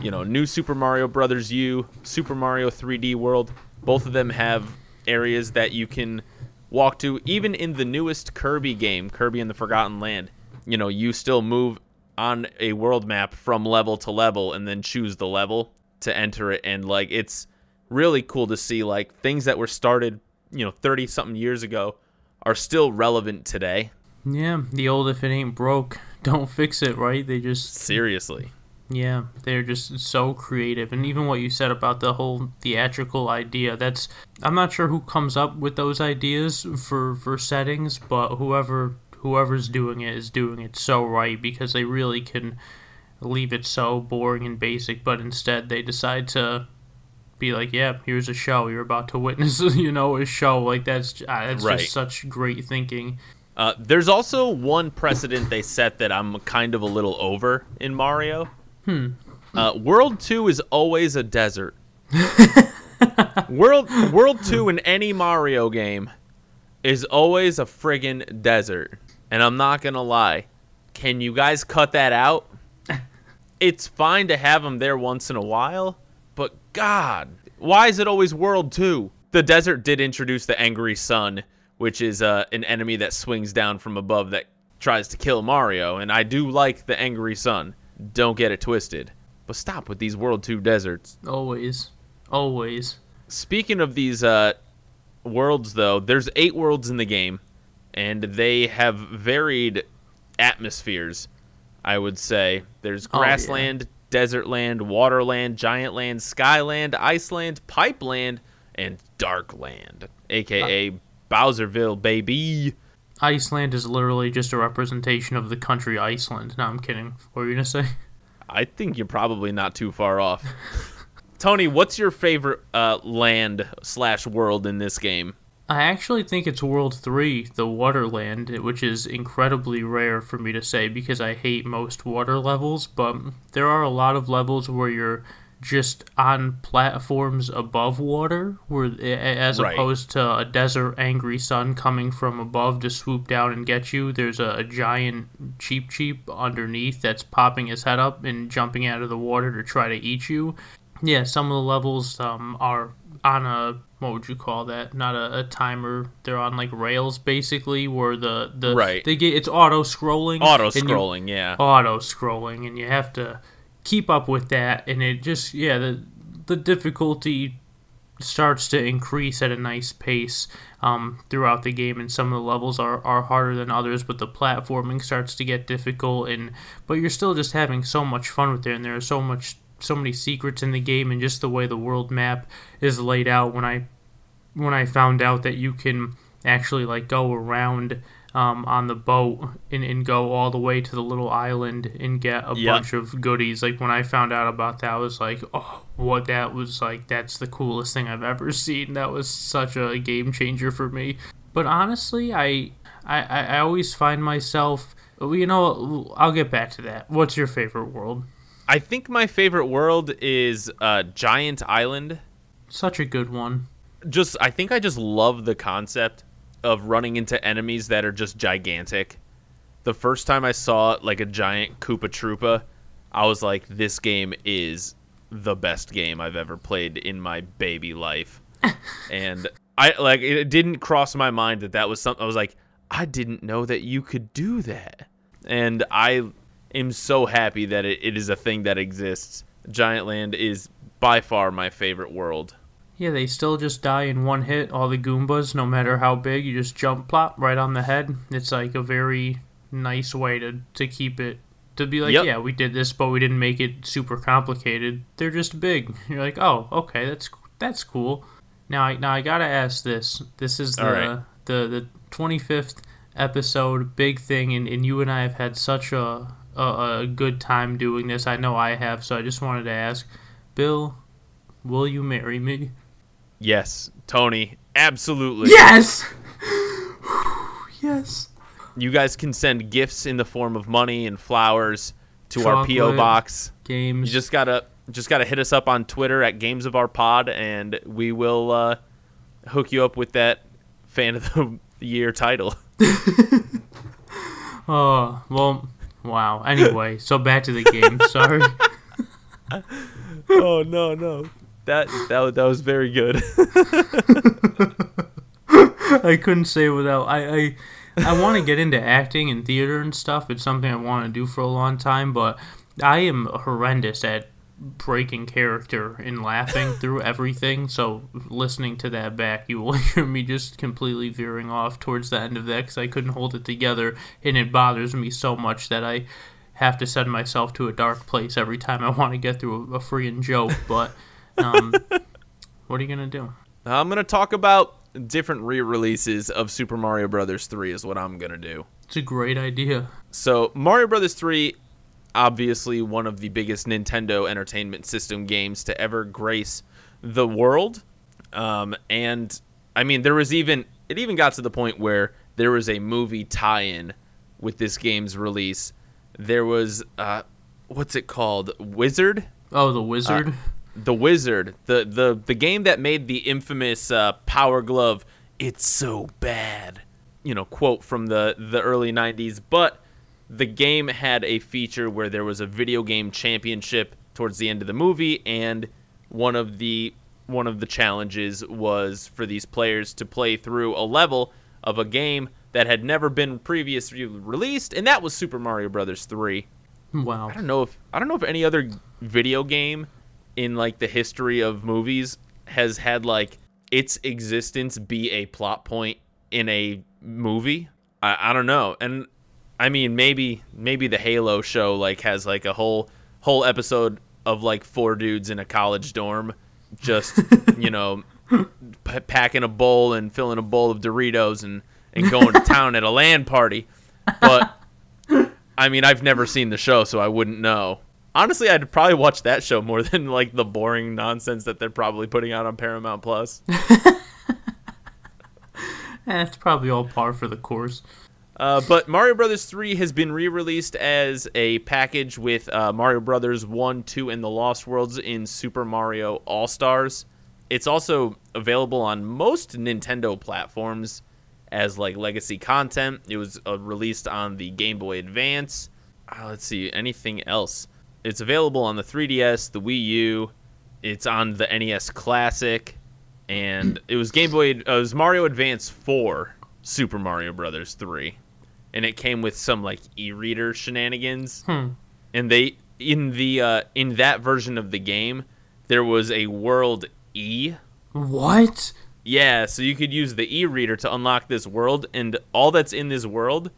You know, New Super Mario Brothers U, Super Mario 3D World, both of them have areas that you can walk to. Even in the newest Kirby game, Kirby and the Forgotten Land, you know, you still move on a world map from level to level and then choose the level to enter it and like it's really cool to see like things that were started, you know, 30 something years ago are still relevant today.
Yeah, the old if it ain't broke, don't fix it, right? They just
Seriously.
Yeah, they're just so creative, and even what you said about the whole theatrical idea—that's I'm not sure who comes up with those ideas for for settings, but whoever whoever's doing it is doing it so right because they really can leave it so boring and basic, but instead they decide to be like, yeah, here's a show you're about to witness, you know, a show like that's uh, that's
Right.
just such great thinking.
Uh, there's also one precedent they set that I'm kind of a little over in Mario. Hmm. Uh, World Two is always a desert. World World Two in any Mario game is always a friggin' desert, and I'm not gonna lie. Can you guys cut that out? It's fine to have them there once in a while, but God, why is it always World Two? The desert did introduce the angry sun, which is uh, an enemy that swings down from above that tries to kill Mario. And I do like the Angry Sun. Don't get it twisted. But stop with these World 2 deserts.
Always. Always.
Speaking of these uh, worlds, though, there's eight worlds in the game, and they have varied atmospheres, I would say. There's
Oh, yeah.
grassland, desert land, waterland, giant land, skyland, iceland, pipeland, and darkland, aka Bowserville, baby.
Iceland is literally just a representation of the country Iceland. No, I'm kidding. What were you gonna say?
I think you're probably not too far off. Tony, what's your favorite uh, land slash world in this game?
I actually think it's World 3, the Waterland, which is incredibly rare for me to say because I hate most water levels, but there are a lot of levels where you're just on platforms above water, where as
Right.
opposed to a desert angry sun coming from above to swoop down and get you, there's a, a giant Cheep Cheep underneath that's popping his head up and jumping out of the water to try to eat you. Yeah, some of the levels um, are on a what would you call that? Not a, a timer. They're on like rails basically, where the the
Right.
they get it's auto scrolling.
Auto scrolling, yeah.
auto scrolling, and you have to keep up with that. And it just yeah the the difficulty starts to increase at a nice pace um, throughout the game and some of the levels are, are harder than others but the platforming starts to get difficult and but you're still just having so much fun with it and there is so much so many secrets in the game and just the way the world map is laid out when i when i found out that you can actually like go around um, on the boat and, and go all the way to the little island and get a
Yep.
bunch of goodies like when i found out about that i was like oh what that was like that's the coolest thing i've ever seen. That was such a game changer for me. But honestly i i, I I always find myself you know i'll get back to that. What's your favorite world
I think my favorite world is uh, Giant Island.
such a good one
Just I think I just love the concept of running into enemies that are just gigantic. The first time I saw like a giant Koopa Troopa, I was like, this game is the best game I've ever played in my baby life. and I like it didn't cross my mind that that was something I was like, I didn't know that you could do that. And I am so happy that it, it is a thing that exists. Giant Land is by far my favorite world.
Yeah, they still just die in one hit. All the Goombas, no matter how big, you just jump plop right on the head. It's like a very nice way to, to keep it to be like,
Yep.
yeah, we did this, but we didn't make it super complicated. They're just big. You're like, oh, okay, that's that's cool. Now, I, now I gotta ask this. This is the
right.
the the twenty fifth episode, big thing, and, and you and I have had such a, a a good time doing this. I know I have, so I just wanted to ask, Bill, will you marry me?
Yes, Tony, absolutely.
Yes. yes.
You guys can send gifts in the form of money and flowers to our PO box.
Games.
You just gotta just gotta hit us up on Twitter at Games of Our Pod, and we will uh, hook you up with that fan of the year title.
oh well. Wow. Anyway, so back to the game. Sorry.
oh no no, that that that was very good.
I couldn't say without. I I, I want to get into acting and theater and stuff. It's something I want to do for a long time, but I am horrendous at breaking character and laughing through everything. So listening to that back, you will hear me just completely veering off towards the end of that because I couldn't hold it together, and it bothers me so much that I have to send myself to a dark place every time I want to get through a, a freaking joke. But um, what are you gonna do?
I'm gonna talk about different re-releases of Super Mario Brothers 3 is what I'm gonna do.
It's a great idea.
So Mario Brothers 3, obviously one of the biggest Nintendo Entertainment System games to ever grace the world. Um, and I mean, there was even it even got to the point where there was a movie tie-in with this game's release. There was uh, what's it called? Wizard.
Oh, the wizard.
The Wizard, the the the game that made the infamous uh, Power Glove, it's so bad, you know, quote from the the early '90s. But the game had a feature where there was a video game championship towards the end of the movie, and one of the one of the challenges was for these players to play through a level of a game that had never been previously released, and that was Super Mario Brothers 3.
Wow.
I don't know if I don't know if any other video game in like the history of movies has had like its existence be a plot point in a movie. I, I don't know. And I mean maybe maybe the Halo show like has like a whole whole episode of like four dudes in a college dorm just, you know, p- packing a bowl and filling a bowl of Doritos and and going to town at a LAN party. But I mean, I've never seen the show, so I wouldn't know. Honestly, I'd probably watch that show more than like the boring nonsense that they're probably putting out on Paramount Plus.
Eh, probably all par for the course.
Uh, but Mario Brothers 3 has been re-released as a package with uh, Mario Brothers 1, 2, and the Lost Worlds in Super Mario All-Stars. It's also available on most Nintendo platforms as like legacy content. It was uh, released on the Game Boy Advance. Uh, let's see, anything else? It's available on the 3DS, the Wii U. It's on the NES Classic, and it was Game Boy. Uh, it was Mario Advance 4, Super Mario Brothers 3, and it came with some like e-reader shenanigans.
Hmm.
And they in the uh, in that version of the game, there was a world E
What?
yeah, so you could use the e-reader to unlock this world, and all that's in this world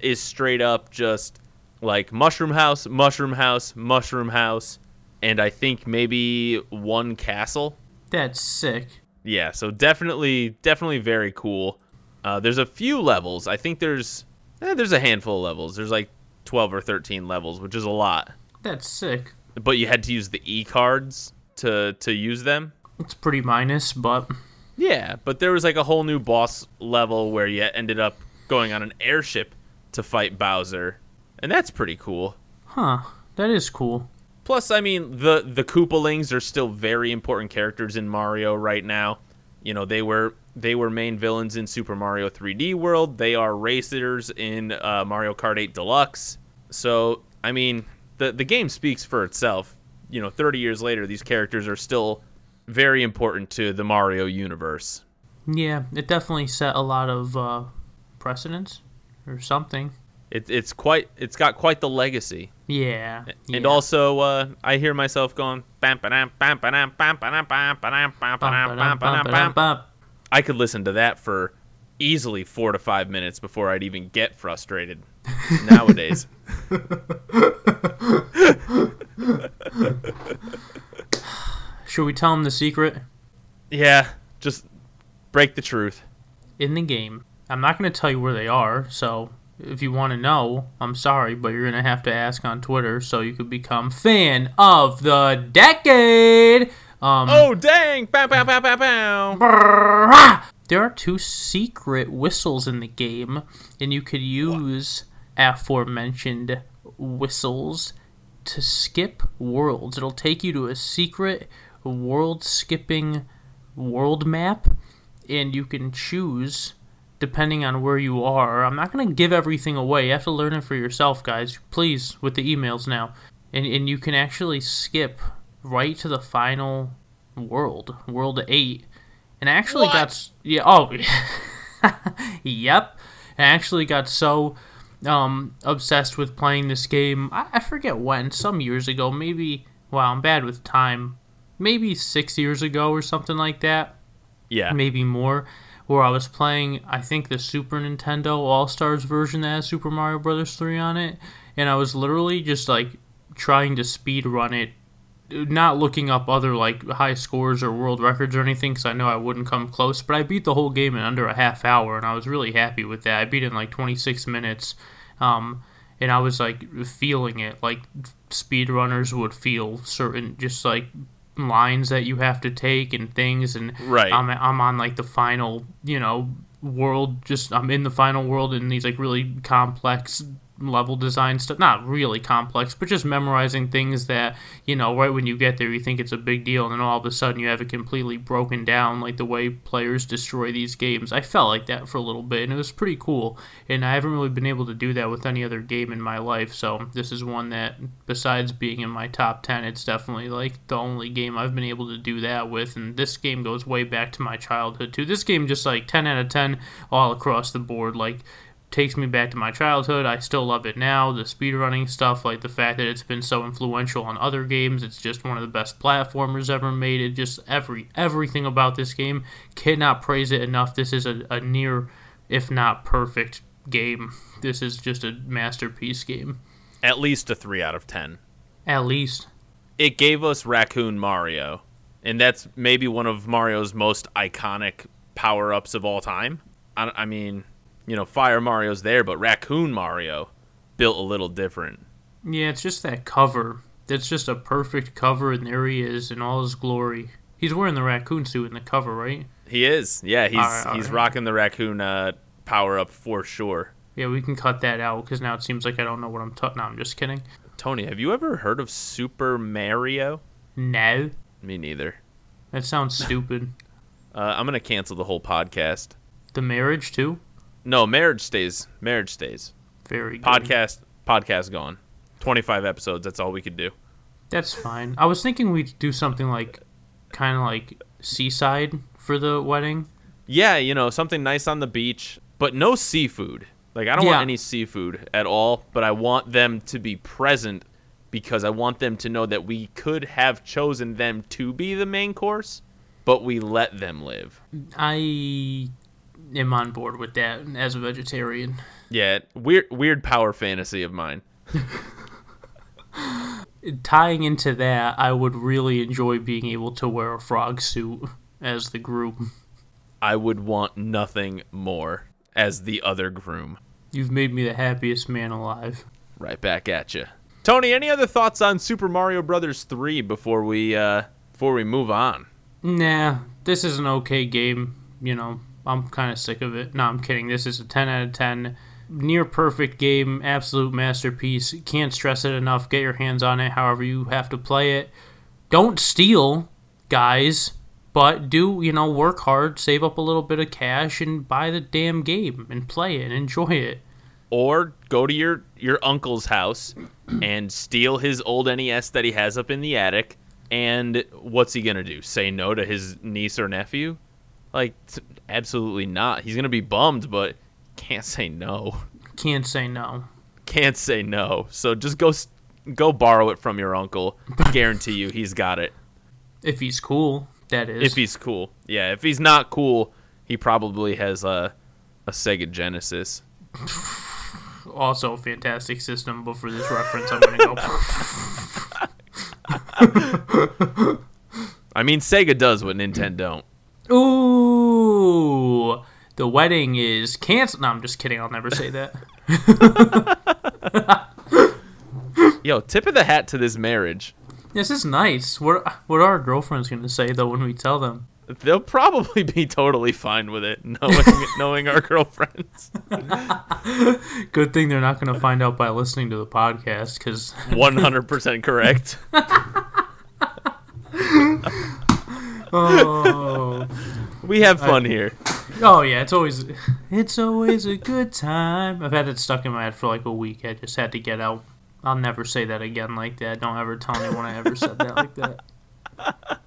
is straight up just like mushroom house, mushroom house, mushroom house, and I think maybe one castle.
That's sick.
Yeah, so definitely, definitely very cool. Uh, there's a few levels. I think there's eh, there's a handful of levels. There's like 12 or 13 levels, which is a lot.
That's sick.
But you had to use the e cards to to use them.
It's pretty minus, but
Yeah, but there was like a whole new boss level where you ended up going on an airship to fight Bowser, and that's pretty cool.
huh? That is cool.
Plus, I mean, the the Koopalings are still very important characters in Mario right now. You know, they were they were main villains in Super Mario 3D World. They are racers in uh, Mario Kart 8 Deluxe. So, I mean, the the game speaks for itself. You know, 30 years later, these characters are still very important to the Mario universe.
Yeah, it definitely set a lot of uh, precedence or something.
It, it's quite it's got quite the legacy.
Yeah.
And
yeah.
also, uh, I hear myself going. "Bam, ba-dam, bam, ba-dam, bam, ba-dam, bam, ba-dam, bam, ba-dam, bam, ba-dam, bam."
Bum-ba-dum-bum-ba-dum-bum.
I could listen to that for easily four to five minutes before I'd even get frustrated. Nowadays,
Should we tell him the secret?
yeah, just break the truth.
in the game. I'm not going to tell you where they are, so if you want to know, I'm sorry, but you're going to have to ask on Twitter so you could become fan of the decade. Um,
Oh dang! Bow, bow, bow, bow, bow.
there are two secret whistles in the game, and you could use aforementioned whistles to skip worlds. It'll take you to a secret world skipping world map, and you can choose depending on where you are. I'm not going to give everything away. You have to learn it for yourself, guys. Please, with the emails now. And, and you can actually skip right to the final world, World 8. And I actually
What?
got. Yeah, oh. yep. I actually got so um, obsessed with playing this game. I, I forget when, some years ago. Maybe. Wow, I'm bad with time. Maybe six years ago or something like that
Yeah,
maybe more, where I was playing, I think, the Super Nintendo All Stars version that has Super Mario Brothers 3 on it, and I was literally just like trying to speed run it, not looking up other like high scores or world records or anything, because I know I wouldn't come close. But I beat the whole game in under a half hour, and I was really happy with that. I beat it in like 26 minutes. Um, and I was like feeling it like speedrunners would feel certain just like lines that you have to take and things and
Right.
I'm I'm on like the final, you know, world just I'm in the final world in these like really complex level design stuff. Not really complex, but just memorizing things that, you know, right when you get there, you think it's a big deal, and then all of a sudden you have it completely broken down, like the way players destroy these games. I felt like that for a little bit, and it was pretty cool. And I haven't really been able to do that with any other game in my life, so this is one that, besides being in my top 10, it's definitely like the only game I've been able to do that with. And this game goes way back to my childhood, too. This game just like 10 out of 10 all across the board. Like, takes me back to my childhood. I still love it now. The speedrunning stuff, like the fact that it's been so influential on other games, it's just one of the best platformers ever made. It just every everything about this game cannot praise it enough. This is a, a near, if not perfect, game. This is just a masterpiece game.
At least a three out of ten.
At least.
It gave us Raccoon Mario, and that's maybe one of Mario's most iconic power ups of all time. I, I mean, you know, Fire Mario's there, but Raccoon Mario built a little different.
Yeah, it's just that cover. That's just a perfect cover, and there he is in all his glory. He's wearing the raccoon suit in the cover, right?
He is. Yeah, he's
All right, all
he's
right.
rocking the raccoon uh, power up for sure.
Yeah, we can cut that out because now it seems like I don't know what I'm talking. No, I'm just kidding.
Tony, have you ever heard of Super Mario?
No,
Me neither.
that sounds stupid.
Uh, I'm gonna cancel the whole podcast.
The marriage too.
No, marriage stays. Marriage stays.
Very good.
Podcast. Podcast gone. 25 episodes. That's all we could do.
That's fine. I was thinking we'd do something like, kind of like seaside for the wedding.
Yeah, you know, something nice on the beach, but no seafood. Like I don't
Yeah.
want any seafood at all, but I want them to be present because I want them to know that we could have chosen them to be the main course, but we let them live.
I am on board with that as a vegetarian.
Yeah, weird weird power fantasy of mine.
Tying into that, I would really enjoy being able to wear a frog suit as the group.
I would want nothing more as the other groom.
You've made me the happiest man alive.
Right back at you. Tony, any other thoughts on Super Mario Brothers 3 before we uh before we move on?
Nah, this is an okay game. You know, I'm kind of sick of it. No, I'm kidding. This is a 10 out of 10. Near perfect game, absolute masterpiece. Can't stress it enough. Get your hands on it however you have to play it. Don't steal, guys, but do, you know, work hard, save up a little bit of cash, and buy the damn game and play it and enjoy it.
or go to your your uncle's house and steal his old NES that he has up in the attic. And what's he gonna do? Say no to his niece or nephew? Like, absolutely not. He's gonna be bummed, but can't say no.
Can't say no.
Can't say no. So just go go borrow it from your uncle. Guarantee you, he's got it.
If he's cool, that is.
If he's cool, yeah. If he's not cool, he probably has a a Sega Genesis.
also a fantastic system, but for this reference, I'm to go.
I mean, Sega does what Nintendo don't.
Ooh, the wedding is canceled. No, I'm just kidding. I'll never say that.
Yo, tip of the hat to this marriage.
this is nice. What what are our girlfriends going to say though when we tell them?
They'll probably be totally fine with it, knowing knowing our girlfriends.
Good thing they're not going to find out by listening to the podcast because
One hundred percent correct.
Oh
We have fun here.
oh yeah, it's always it's always a good time. I've had it stuck in my head for like a week. I just had to get out. I'll never say that again like that. Don't ever tell anyone I ever said that like that.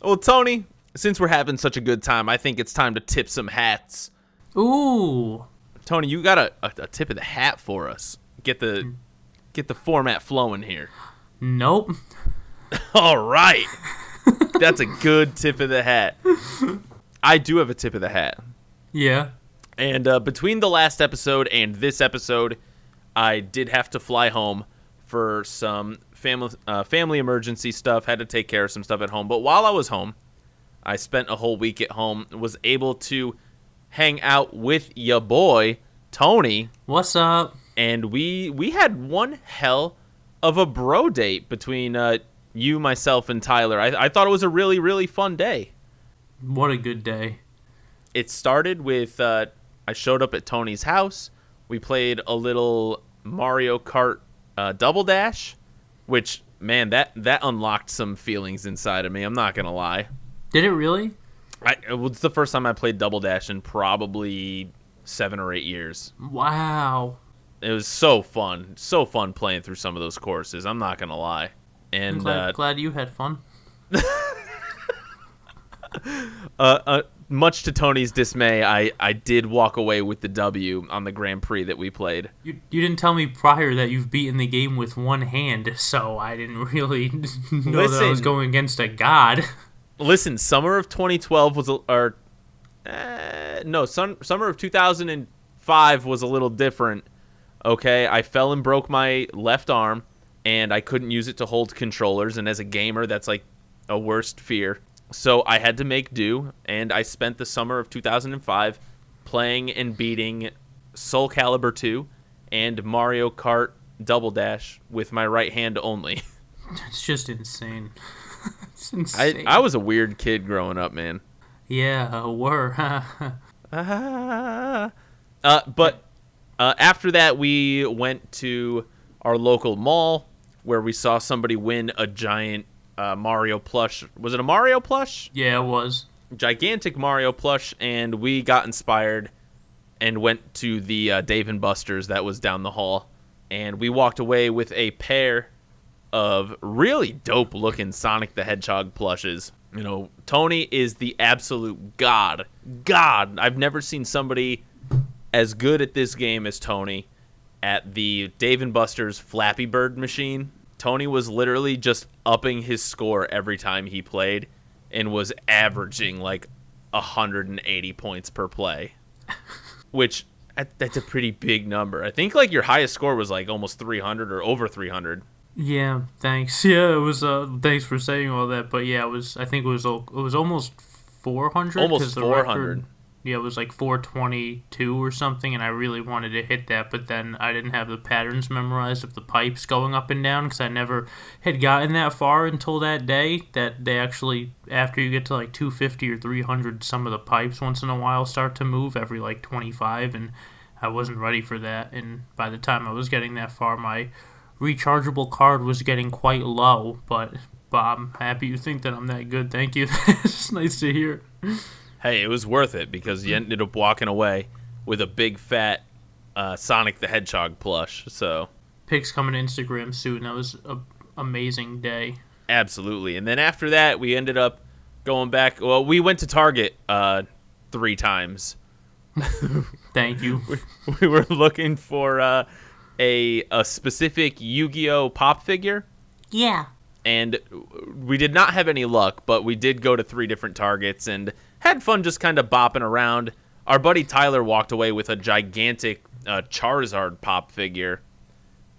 Well, Tony, since we're having such a good time, I think it's time to tip some hats.
Ooh,
Tony, you got a, a, a tip of the hat for us. Get the hmm. get the format flowing here.
nope.
All right. That's a good tip of the hat. I do have a tip of the hat.
Yeah.
And uh, between the last episode and this episode, I did have to fly home for some family uh, family emergency stuff. Had to take care of some stuff at home. But while I was home, I spent a whole week at home. Was able to hang out with ya boy Tony,
What's up?
and we we had one hell of a bro date between uh, you, myself, and Tyler. I, I thought it was a really really fun day.
What a good day.
it started with uh, I showed up at Tony's house. We played a little Mario Kart uh, Double Dash, which man that that unlocked some feelings inside of me. I'm not gonna lie.
Did it really?
I, it was the first time I played Double Dash in probably seven or eight years.
Wow.
It was so fun, so fun playing through some of those courses. I'm not gonna lie.
I'm
And
glad,
uh,
glad you had fun.
uh, uh, much to Tony's dismay, I, I did walk away with the W on the Grand Prix that we played.
You, you didn't tell me prior that you've beaten the game with one hand, so I didn't really know that I was going against a god.
Listen, summer of 2012 was, or uh, no, sun, summer of 2005 was a little different. Okay, I fell and broke my left arm, and I couldn't use it to hold controllers. And as a gamer, that's like a worst fear. So I had to make do, and I spent the summer of 2005 playing and beating Soul Calibur 2 and Mario Kart Double Dash with my right hand only.
It's just insane. it's
I,
insane.
I was a weird kid growing up, man.
yeah, were.
Uh, but uh, after that, we went to our local mall where we saw somebody win a giant uh, Mario plush. Was it a Mario plush?
yeah, it was.
Gigantic Mario plush, and we got inspired and went to the uh, Dave and Buster's that was down the hall, and we walked away with a pair of really dope looking Sonic the Hedgehog plushes. You know, Tony is the absolute god. God, I've never seen somebody as good at this game as Tony at the Dave and Buster's Flappy Bird machine. Tony was literally just upping his score every time he played and was averaging like 180 points per play, which that's a pretty big number. I think like your highest score was like almost 300 or over 300.
Yeah, thanks. Yeah, it was. Uh, thanks for saying all that. But yeah, it was. I think it was. It was almost four hundred.
Almost 400.
Yeah, it was like four twenty two or something, and I really wanted to hit that, but then I didn't have the patterns memorized of the pipes going up and down because I never had gotten that far until that day. That they actually, after you get to like two fifty or three hundred, some of the pipes once in a while start to move every like twenty five, and I wasn't ready for that. And by the time I was getting that far, my rechargeable card was getting quite low, but but I'm happy you think that I'm that good. Thank you. it's nice to hear.
Hey, it was worth it because you ended up walking away with a big fat uh, Sonic the Hedgehog plush. So
Pics coming to Instagram soon. That was a amazing day.
absolutely. And then after that, we ended up going back. Well, we went to Target uh, three times.
Thank you.
we were looking for uh, a a specific Yu-Gi-Oh pop figure,
Yeah.
and we did not have any luck. But we did go to three different targets and had fun just kind of bopping around. Our buddy Tyler walked away with a gigantic uh, Charizard pop figure,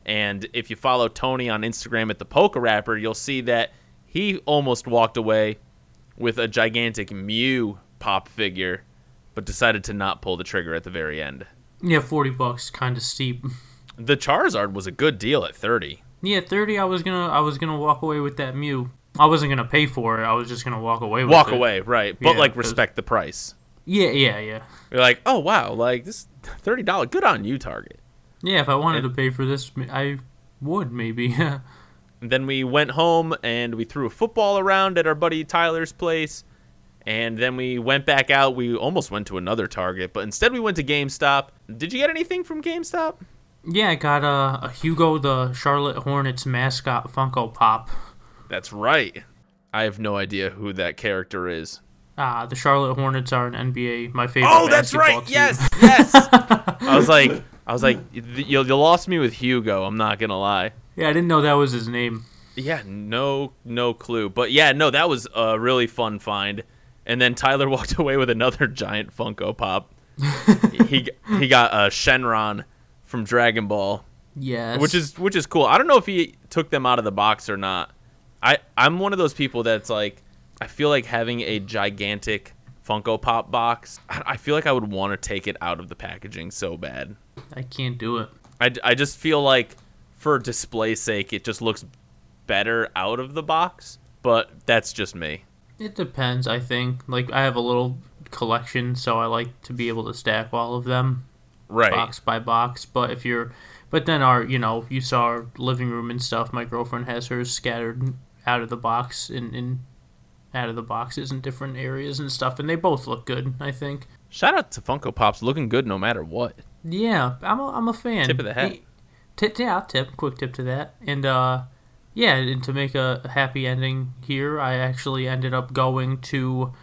and if you follow Tony on Instagram at the Poker Rapper, you'll see that he almost walked away with a gigantic Mew pop figure, but decided to not pull the trigger at the very end.
Yeah, forty bucks, kind of steep.
The Charizard was a good deal at 30.
Yeah, thirty. I was gonna, I was gonna walk away with that Mew. I wasn't gonna pay for it. I was just gonna walk away with
Walk
it.
away, right. But
Yeah,
like
'cause-
respect the price.
Yeah, yeah, yeah.
You're like, "Oh wow, like this $30. Good on you, Target."
Yeah, if I wanted to pay for this, I would maybe.
And then we went home and we threw a football around at our buddy Tyler's place. And then we went back out. We almost went to another Target, but instead we went to GameStop. Did you get anything from GameStop?
yeah, I got a, a Hugo the Charlotte Hornets mascot Funko Pop.
That's right. I have no idea who that character is.
Ah, the Charlotte Hornets are an NBA, my favorite.
Oh, that's right.
team.
Yes, yes. I was like, I was like, you, you lost me with Hugo. I'm not gonna lie.
Yeah, I didn't know that was his name.
Yeah, no, no clue. But yeah, no, that was a really fun find. And then Tyler walked away with another giant Funko Pop. he he got a Shenron from Dragon Ball,
Yes.
which is which is cool. I don't know if he took them out of the box or not. I I'm one of those people that's like, I feel like having a gigantic Funko Pop box. I, feel like I would want to take it out of the packaging so bad.
I can't do it.
I, I just feel like for display sake, it just looks better out of the box. But that's just me.
It depends, I think. Like I have a little collection, so I like to be able to stack all of them.
Right.
box by box. But if you're, but then our, you know, you saw our living room and stuff. My girlfriend has hers scattered out of the box in out of the boxes in different areas and stuff, and they both look good. I think.
Shout out to Funko Pops, looking good no matter what.
Yeah, I'm a, I'm a fan.
Tip of the hat.
Tip, yeah, tip, quick tip to that, and uh, yeah, and to make a happy ending here, I actually ended up going to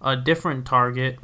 a different Target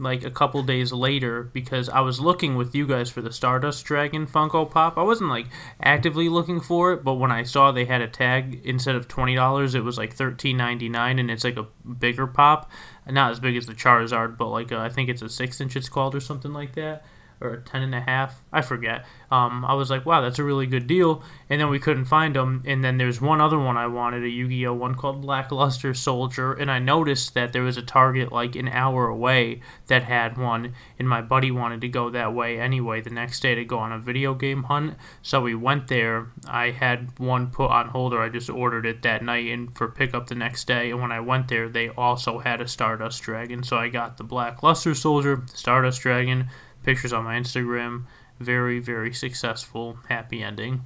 like a couple days later because I was looking with you guys for the Stardust Dragon Funko Pop. I wasn't like actively looking for it, but when I saw they had a tag instead of twenty dollars, it was like thirteen ninety nine, and it's like a bigger pop, not as big as the Charizard, but like a, I think it's a six inch it's called or something like that or a ten and a half. I forget. Um, I was like, wow, that's a really good deal. And then we couldn't find them. And then there's one other one I wanted, a Yu-Gi-Oh one called Black Luster Soldier. And I noticed that there was a Target like an hour away that had one. And my buddy wanted to go that way anyway the next day to go on a video game hunt. So we went there. I had one put on holder. I just ordered it that night and for pickup the next day. And when I went there, they also had a Stardust Dragon. So I got the Black Luster Soldier, Stardust Dragon pictures on my Instagram. Very, very successful, happy ending.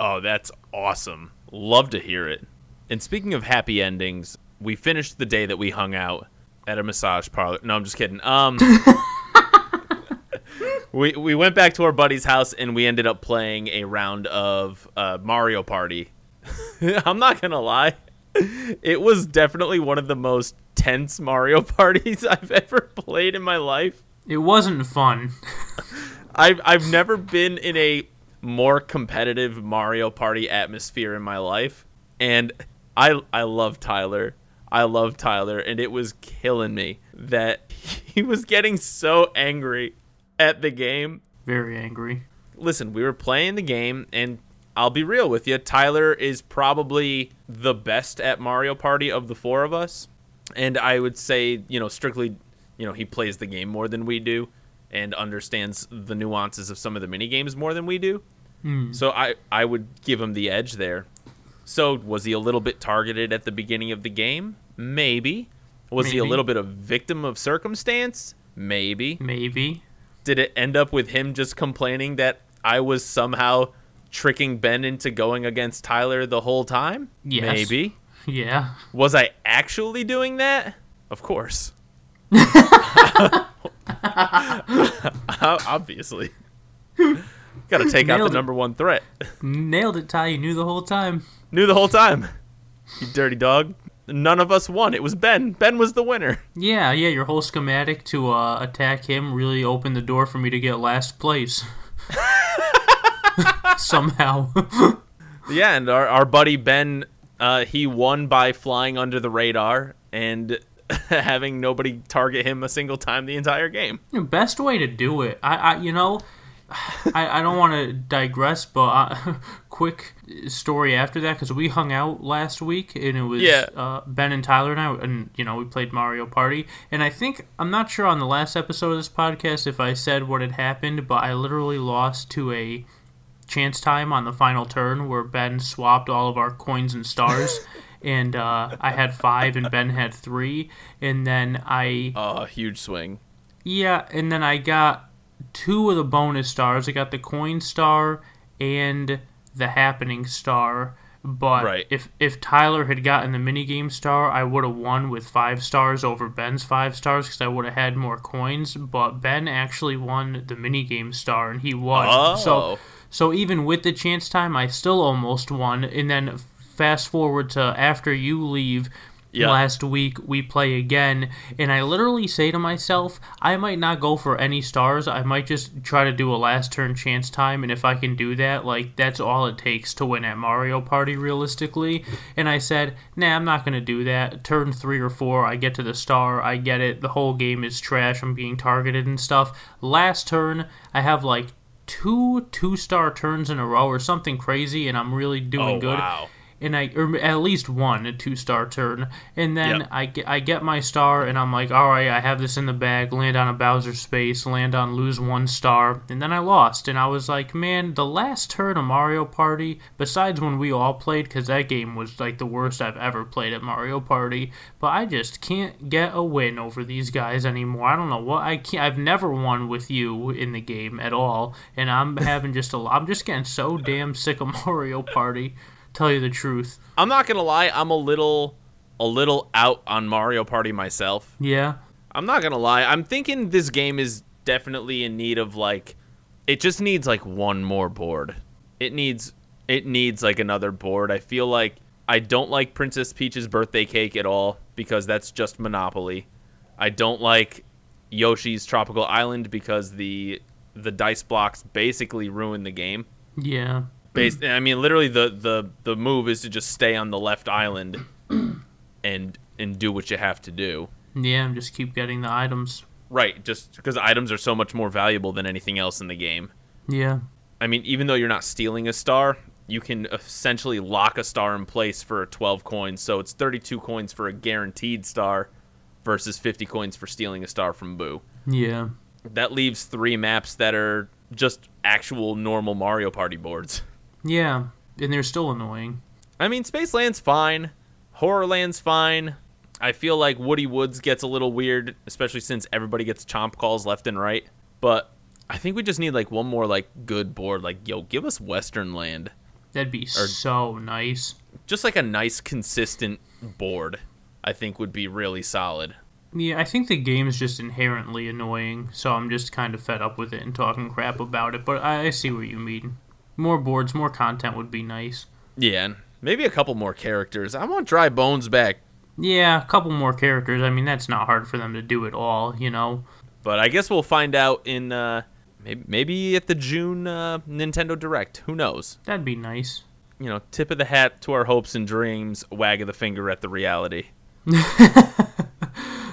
Oh, that's awesome. Love to hear it. And speaking of happy endings, we finished the day that we hung out at a massage parlor. No, I'm just kidding. Um We we went back to our buddy's house and we ended up playing a round of uh, Mario Party. I'm not going to lie. It was definitely one of the most tense Mario parties I've ever played in my life.
It wasn't fun.
I've I've never been in a more competitive Mario Party atmosphere in my life, and I I love Tyler. I love Tyler, and it was killing me that he was getting so angry at the game.
Very angry.
Listen, we were playing the game, and I'll be real with you. Tyler is probably the best at Mario Party of the four of us, and I would say, you know, strictly you know he plays the game more than we do and understands the nuances of some of the mini games more than we do.
Hmm.
So I I would give him the edge there. So was he a little bit targeted at the beginning of the game? Maybe. Was he a little bit of victim of circumstance? Maybe.
Maybe.
Did it end up with him just complaining that I was somehow tricking Ben into going against Tyler the whole time?
Yes.
Maybe.
Yeah.
Was I actually doing that? Of course. Obviously. Got to take out the
Nailed it.
number one threat.
Nailed it, Ty. You knew the whole time.
Knew the whole time. You dirty dog. None of us won. It was Ben. Ben was the winner.
Yeah, yeah. Your whole schematic to uh, attack him really opened the door for me to get last place. Somehow.
Yeah, and our, our buddy Ben, uh, he won by flying under the radar and having nobody target him a single time the entire game.
Best way to do it. I, I you know, I, I don't want to digress, but uh, quick story after that because we hung out last week and it was
Yeah.
uh, Ben and Tyler and I, and you know we played Mario Party. And I think I'm not sure on the last episode of this podcast if I said what had happened, but I literally lost to a chance time on the final turn where Ben swapped all of our coins and stars. And uh, I had five, and Ben had three. And then I
Oh, huge swing.
yeah, and then I got two of the bonus stars. I got the coin star and the happening star. But
Right.
if if Tyler had gotten the minigame star, I would have won with five stars over Ben's five stars because I would have had more coins. But Ben actually won the minigame star, and he won.
Oh.
So so even with the chance time, I still almost won. And then fast forward to after you leave
Yeah.
last week, we play again. And I literally say to myself, I might not go for any stars. I might just try to do a last turn chance time. And if I can do that, like, that's all it takes to win at Mario Party, realistically. And I said, nah, I'm not going to do that. Turn three or four, I get to the star. I get it. The whole game is trash. I'm being targeted and stuff. Last turn, I have like two two star turns in a row or something crazy and I'm really doing
Oh,
good.
wow.
And I or at least one a two star turn, and then
Yep.
I get I get my star, and I'm like, all right, I have this in the bag. Land on a Bowser space, land on lose one star, and then I lost, and I was like, man, the last turn of Mario Party, besides when we all played, because that game was like the worst I've ever played at Mario Party, but I just can't get a win over these guys anymore. I don't know what I can't. I've never won with you in the game at all, and I'm having just a. I'm just getting so damn sick of Mario Party. Tell you the truth.
I'm not gonna lie, I'm a little a little out on Mario Party myself.
Yeah.
I'm not gonna lie. I'm thinking this game is definitely in need of like it just needs like one more board. It needs it needs like another board. I feel like I don't like Princess Peach's birthday cake at all because that's just Monopoly. I don't like Yoshi's Tropical Island because the the dice blocks basically ruin the game.
Yeah.
Based, I mean, literally the, the the move is to just stay on the left island and and do what you have to do.
Yeah. And just keep getting the items.
Right, just because items are so much more valuable than anything else in the game.
Yeah.
I mean, even though you're not stealing a star, you can essentially lock a star in place for 12 coins. So it's 32 coins for a guaranteed star versus 50 coins for stealing a star from Boo.
Yeah.
That leaves three maps that are just actual normal Mario Party boards.
Yeah. And they're still annoying.
I mean, Spaceland's fine, Horrorland's fine. I feel like Woody Woods gets a little weird, especially since everybody gets chomp calls left and right. But I think we just need like one more like good board. Like, yo, give us Western Land.
That'd be so nice.
Just like a nice, consistent board. I think would be really solid.
Yeah, I think the game's just inherently annoying, so I'm just kind of fed up with it and talking crap about it. But I see what you mean. More boards, more content would be nice.
Yeah, and maybe a couple more characters. I want Dry Bones back,
Yeah, a couple more characters. I mean, that's not hard for them to do at all, you know.
but I guess we'll find out in uh, maybe maybe at the June uh, Nintendo Direct. Who knows?
That'd be nice.
You know, tip of the hat to our hopes and dreams. Wag of the finger at the reality.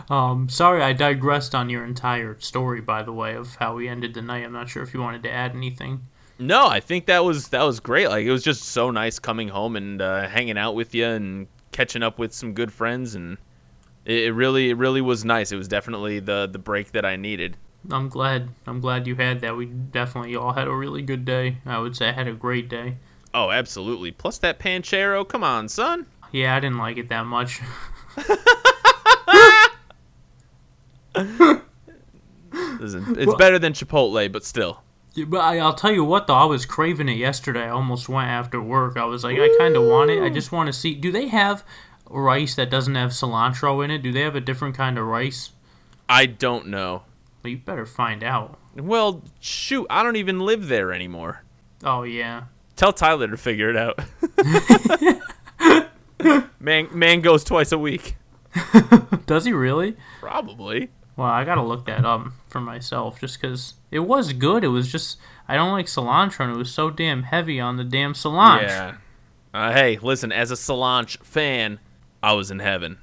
Um, sorry I digressed on your entire story, by the way, of how we ended the night. I'm not sure if you wanted to add anything.
No, I think that was that was great. Like it was just so nice coming home and uh, hanging out with you and catching up with some good friends, and it, it really it really was nice. It was definitely the the break that I needed.
I'm glad. I'm glad you had that. We definitely all had a really good day. I would say I had a great day.
Oh, absolutely. Plus that Panchero. Come on, son.
Yeah, I didn't like it that much.
Listen, it's better than Chipotle, but still.
Yeah, But I, I'll tell you what, though, I was craving it yesterday. I almost went after work. I was like, I kind of want it. I just want to see. Do they have rice that doesn't have cilantro in it? Do they have a different kind of rice?
I don't know.
Well, you better find out.
Well, shoot, I don't even live there anymore.
Oh yeah.
Tell Tyler to figure it out. man, man goes twice a week.
Does he really?
Probably.
Well, I gotta look that up for myself, just because it was good. It was just I don't like cilantro, and it was so damn heavy on the damn cilantro.
Yeah. Uh, hey, listen, as a Solange fan, I was in heaven.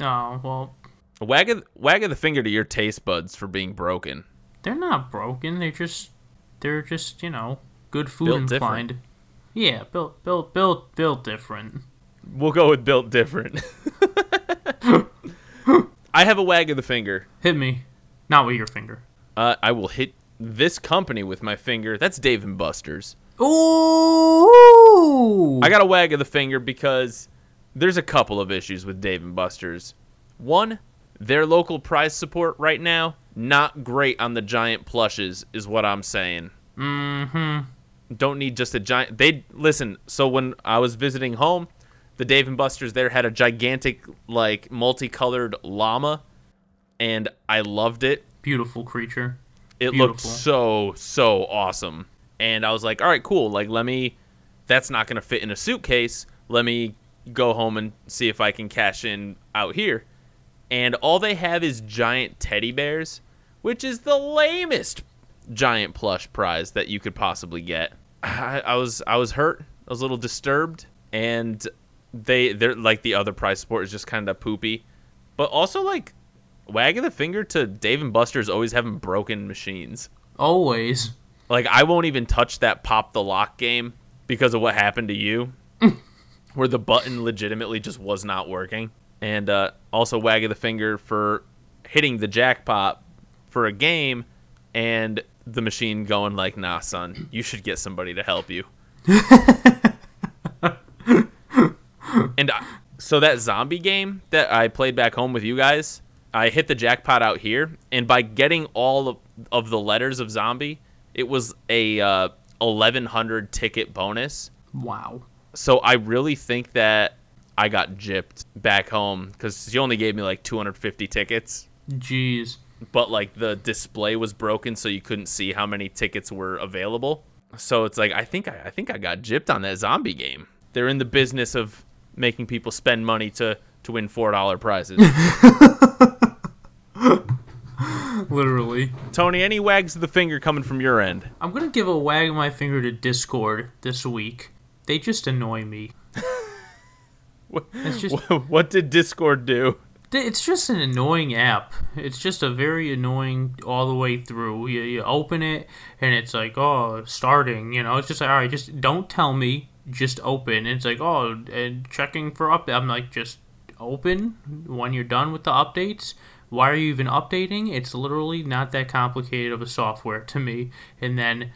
Oh well,
Wag of, wag of the finger to your taste buds for being broken.
they're not broken. They're just they're just you know good food
Built
inclined. Yeah, built built built built different.
We'll go with built different. I have a wag of the finger.
Hit me, not with your finger.
Uh, I will hit this company with my finger. That's Dave and Buster's.
Ooh!
I got a wag of the finger because there's a couple of issues with Dave and Buster's. One, their local prize support right now not great on the giant plushes is what I'm saying.
mm-hmm.
Don't need just a giant. They listen. So when I was visiting home, the Dave and Buster's there had a gigantic like multicolored llama, and I loved it.
Beautiful creature.
It looked so so awesome. And I was like, all right, cool. Like, let me. That's not gonna fit in a suitcase. Let me go home and see if I can cash in out here. And all they have is giant teddy bears, which is the lamest giant plush prize that you could possibly get. I, I was I was hurt. I was a little disturbed, and they they're like the other prize support is just kind of poopy, but also like wagging the finger to Dave and Buster's always having broken machines.
Always.
Like I won't even touch that pop the lock game because of what happened to you. where the button legitimately just was not working. And uh, also wagging the finger for hitting the jackpot for a game and the machine going like, "Nah, son, you should get somebody to help you." and I, so that zombie game that I played back home with you guys, I hit the jackpot out here, and by getting all of, of the letters of zombie, it was a uh, 1100 ticket bonus.
Wow.
So I really think that I got gypped back home because she only gave me like 250 tickets,
Jeez.
but like the display was broken, so you couldn't see how many tickets were available. So it's like I think I, I think I got gypped on that zombie game. They're in the business of making people spend money to to win four dollar prizes.
Literally.
Tony, any wags of the finger coming from your end?
I'm gonna give a wag of my finger to Discord this week. They just annoy me.
What,
just
what did Discord do?
it's just an annoying app. It's just a very annoying all the way through. You, you open it and it's like, oh, starting. You know, it's just like, all right, just don't tell me. Just open. It's like, oh, and checking for update. I'm like, just open when you're done with the updates. Why are you even updating? It's literally not that complicated of a software to me. And then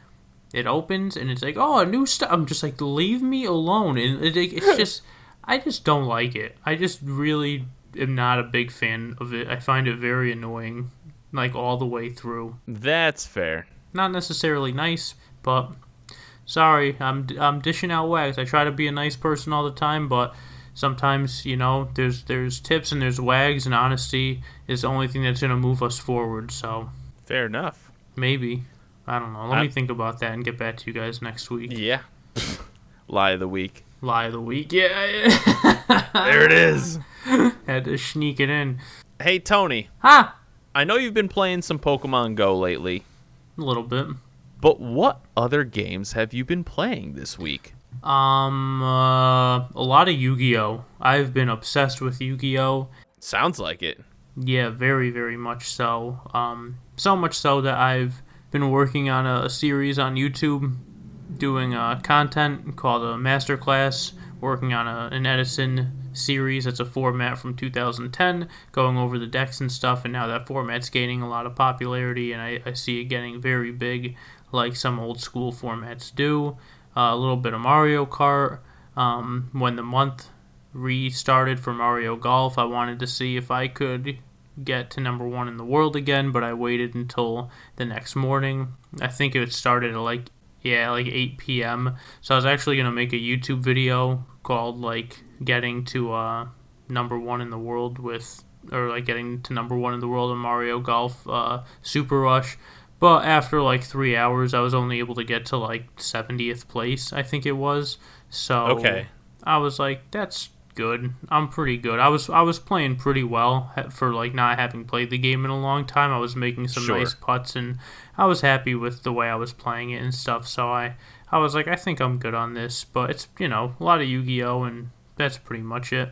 it opens and it's like, oh, a new stuff. I'm just like, leave me alone. And it, it's just, I just don't like it. I just really am not a big fan of it. I find it very annoying, like all the way through.
That's fair.
Not necessarily nice, but sorry, I'm I'm dishing out wags. I try to be a nice person all the time, but sometimes you know there's there's tips and there's wags, and honesty is the only thing that's gonna move us forward. So
Fair enough.
maybe I don't know. Let
I-
me think about that and get back to you guys next week.
Yeah. Lie of the week.
Lie of the week, yeah. yeah.
There it is.
Had to sneak it in.
Hey Tony,
Ha!
I know you've been playing some Pokemon Go lately,
A little bit.
But what other games have you been playing this week?
Um, uh, a lot of Yu-Gi-Oh. I've been obsessed with Yu-Gi-Oh.
Sounds like it.
Yeah, very, very much so. Um, so much so that I've been working on a, a series on YouTube, doing uh, content called a masterclass, working on a, an Edison series. It's a format from 2010, going over the decks and stuff, and now that format's gaining a lot of popularity, and I, I see it getting very big, like some old school formats do. Uh, a little bit of Mario Kart. Um, when the month restarted for Mario Golf, I wanted to see if I could get to number one in the world again, but I waited until the next morning. I think it started at like yeah, like 8 p.m. So I was actually gonna make a YouTube video called like getting to uh, number one in the world with, or like getting to number one in the world in Mario Golf uh, Super Rush. But after like three hours, I was only able to get to like 70th place, I think it was. So
Okay.
I was like, that's good. I'm pretty good. I was I was playing pretty well for like not having played the game in a long time. I was making some
Sure.
nice putts and I was happy with the way I was playing it and stuff. So I I was like, I think I'm good on this. But it's you know a lot of Yu-Gi-Oh and that's pretty much it.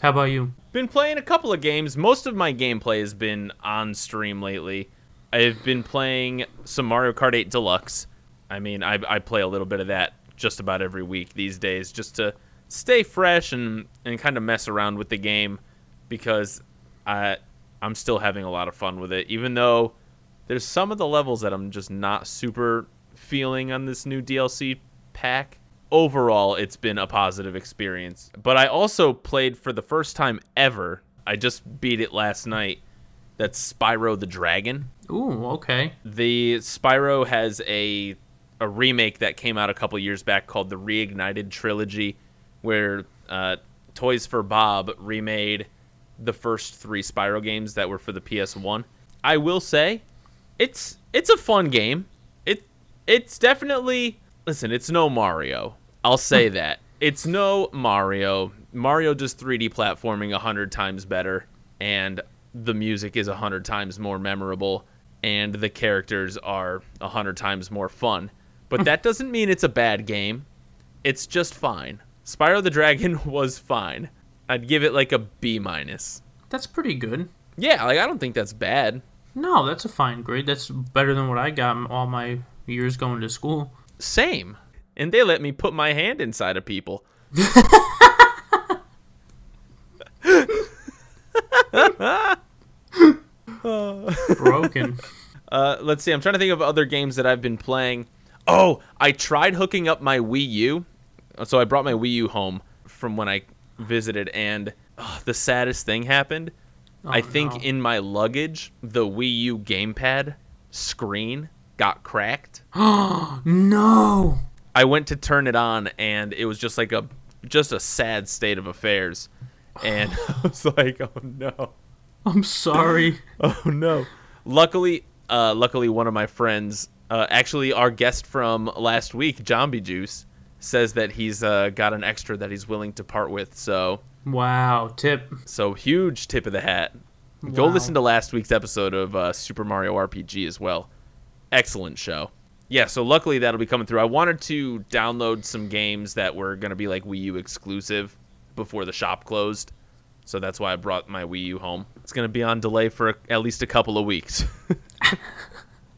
How about you?
Been playing a couple of games. Most of my gameplay has been on stream lately. I've been playing some Mario Kart 8 Deluxe. I mean, I, I play a little bit of that just about every week these days just to stay fresh and, and kind of mess around with the game because I, I'm still having a lot of fun with it, even though there's some of the levels that I'm just not super feeling on this new DLC pack. Overall, it's been a positive experience. But I also played for the first time ever. I just beat it last night. That's Spyro the Dragon.
Ooh, okay.
The Spyro has a a remake that came out a couple years back called the Reignited Trilogy, where uh, Toys for Bob remade the first three Spyro games that were for the PS1. I will say, it's it's a fun game. It it's definitely listen. It's no Mario. I'll say that it's no Mario. Mario does 3D platforming a hundred times better, and the music is a hundred times more memorable, and the characters are a hundred times more fun. But that doesn't mean it's a bad game. It's just fine. Spyro the Dragon was fine. I'd give it like a B minus.
That's pretty good.
Yeah, like I don't think that's bad.
No, that's a fine grade. That's better than what I got all my years going to school.
Same. And they let me put my hand inside of people.
Broken.
Uh, let's see. I'm trying to think of other games that I've been playing. Oh, I tried hooking up my Wii U. So I brought my Wii U home from when I visited, and oh, the saddest thing happened. I
Oh,
think
no.
in my luggage, the Wii U gamepad screen got cracked.
no.
I went to turn it on, and it was just like a just a sad state of affairs. And I was like, oh no.
I'm sorry.
Oh no! Luckily, uh, luckily, one of my friends, uh, actually our guest from last week, Zombie Juice, says that he's uh, got an extra that he's willing to part with. So,
Wow. Tip.
so huge tip of the hat. Go listen to last week's episode of uh, Super Mario RPG as well. Excellent show. Yeah, so luckily that'll be coming through. I wanted to download some games that were going to be like Wii U exclusive before the shop closed. So that's why I brought my Wii U home. It's going to be on delay for at least a couple of weeks.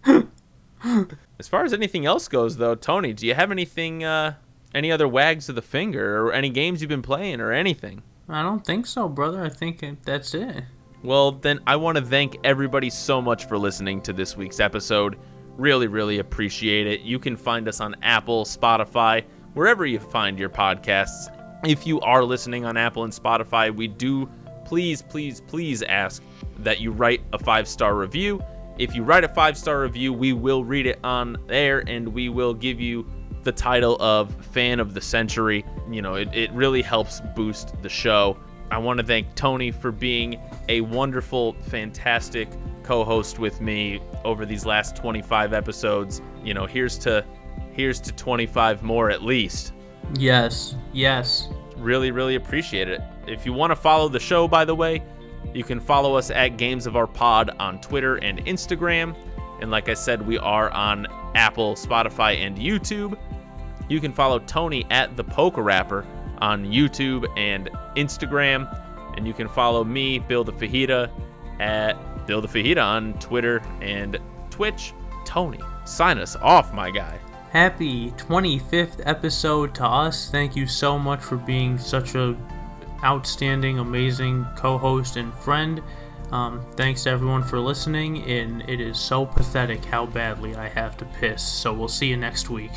as far as anything else goes, though, Tony, do you have anything, uh, any other wags of the finger or any games you've been playing or anything?
I don't think so, brother. I think that's it.
Well, then I want to thank everybody so much for listening to this week's episode. Really, really appreciate it. You can find us on Apple, Spotify, wherever you find your podcasts. If you are listening on Apple and Spotify, we do please, please, please ask that you write a five star review. If you write a five star review, we will read it on air and we will give you the title of Fan of the Century. You know, it, it really helps boost the show. I want to thank Tony for being a wonderful, fantastic co host with me over these last 25 episodes. You know, here's to. Here's to 25 more at least
Yes. Yes.
really really appreciate it. If you want to follow the show by the way you can follow us at games of our pod on twitter and instagram. And like i said we are on apple spotify and youtube. You can follow tony at the poker rapper on youtube and instagram. And you can follow me bill the fajita at bill the fajita on twitter and twitch. Tony sign us off my guy
Happy 25th episode to us. Thank you so much for being such a outstanding, amazing co-host and friend. Um, thanks to everyone for listening, and it is so pathetic how badly I have to piss. So we'll see you next week.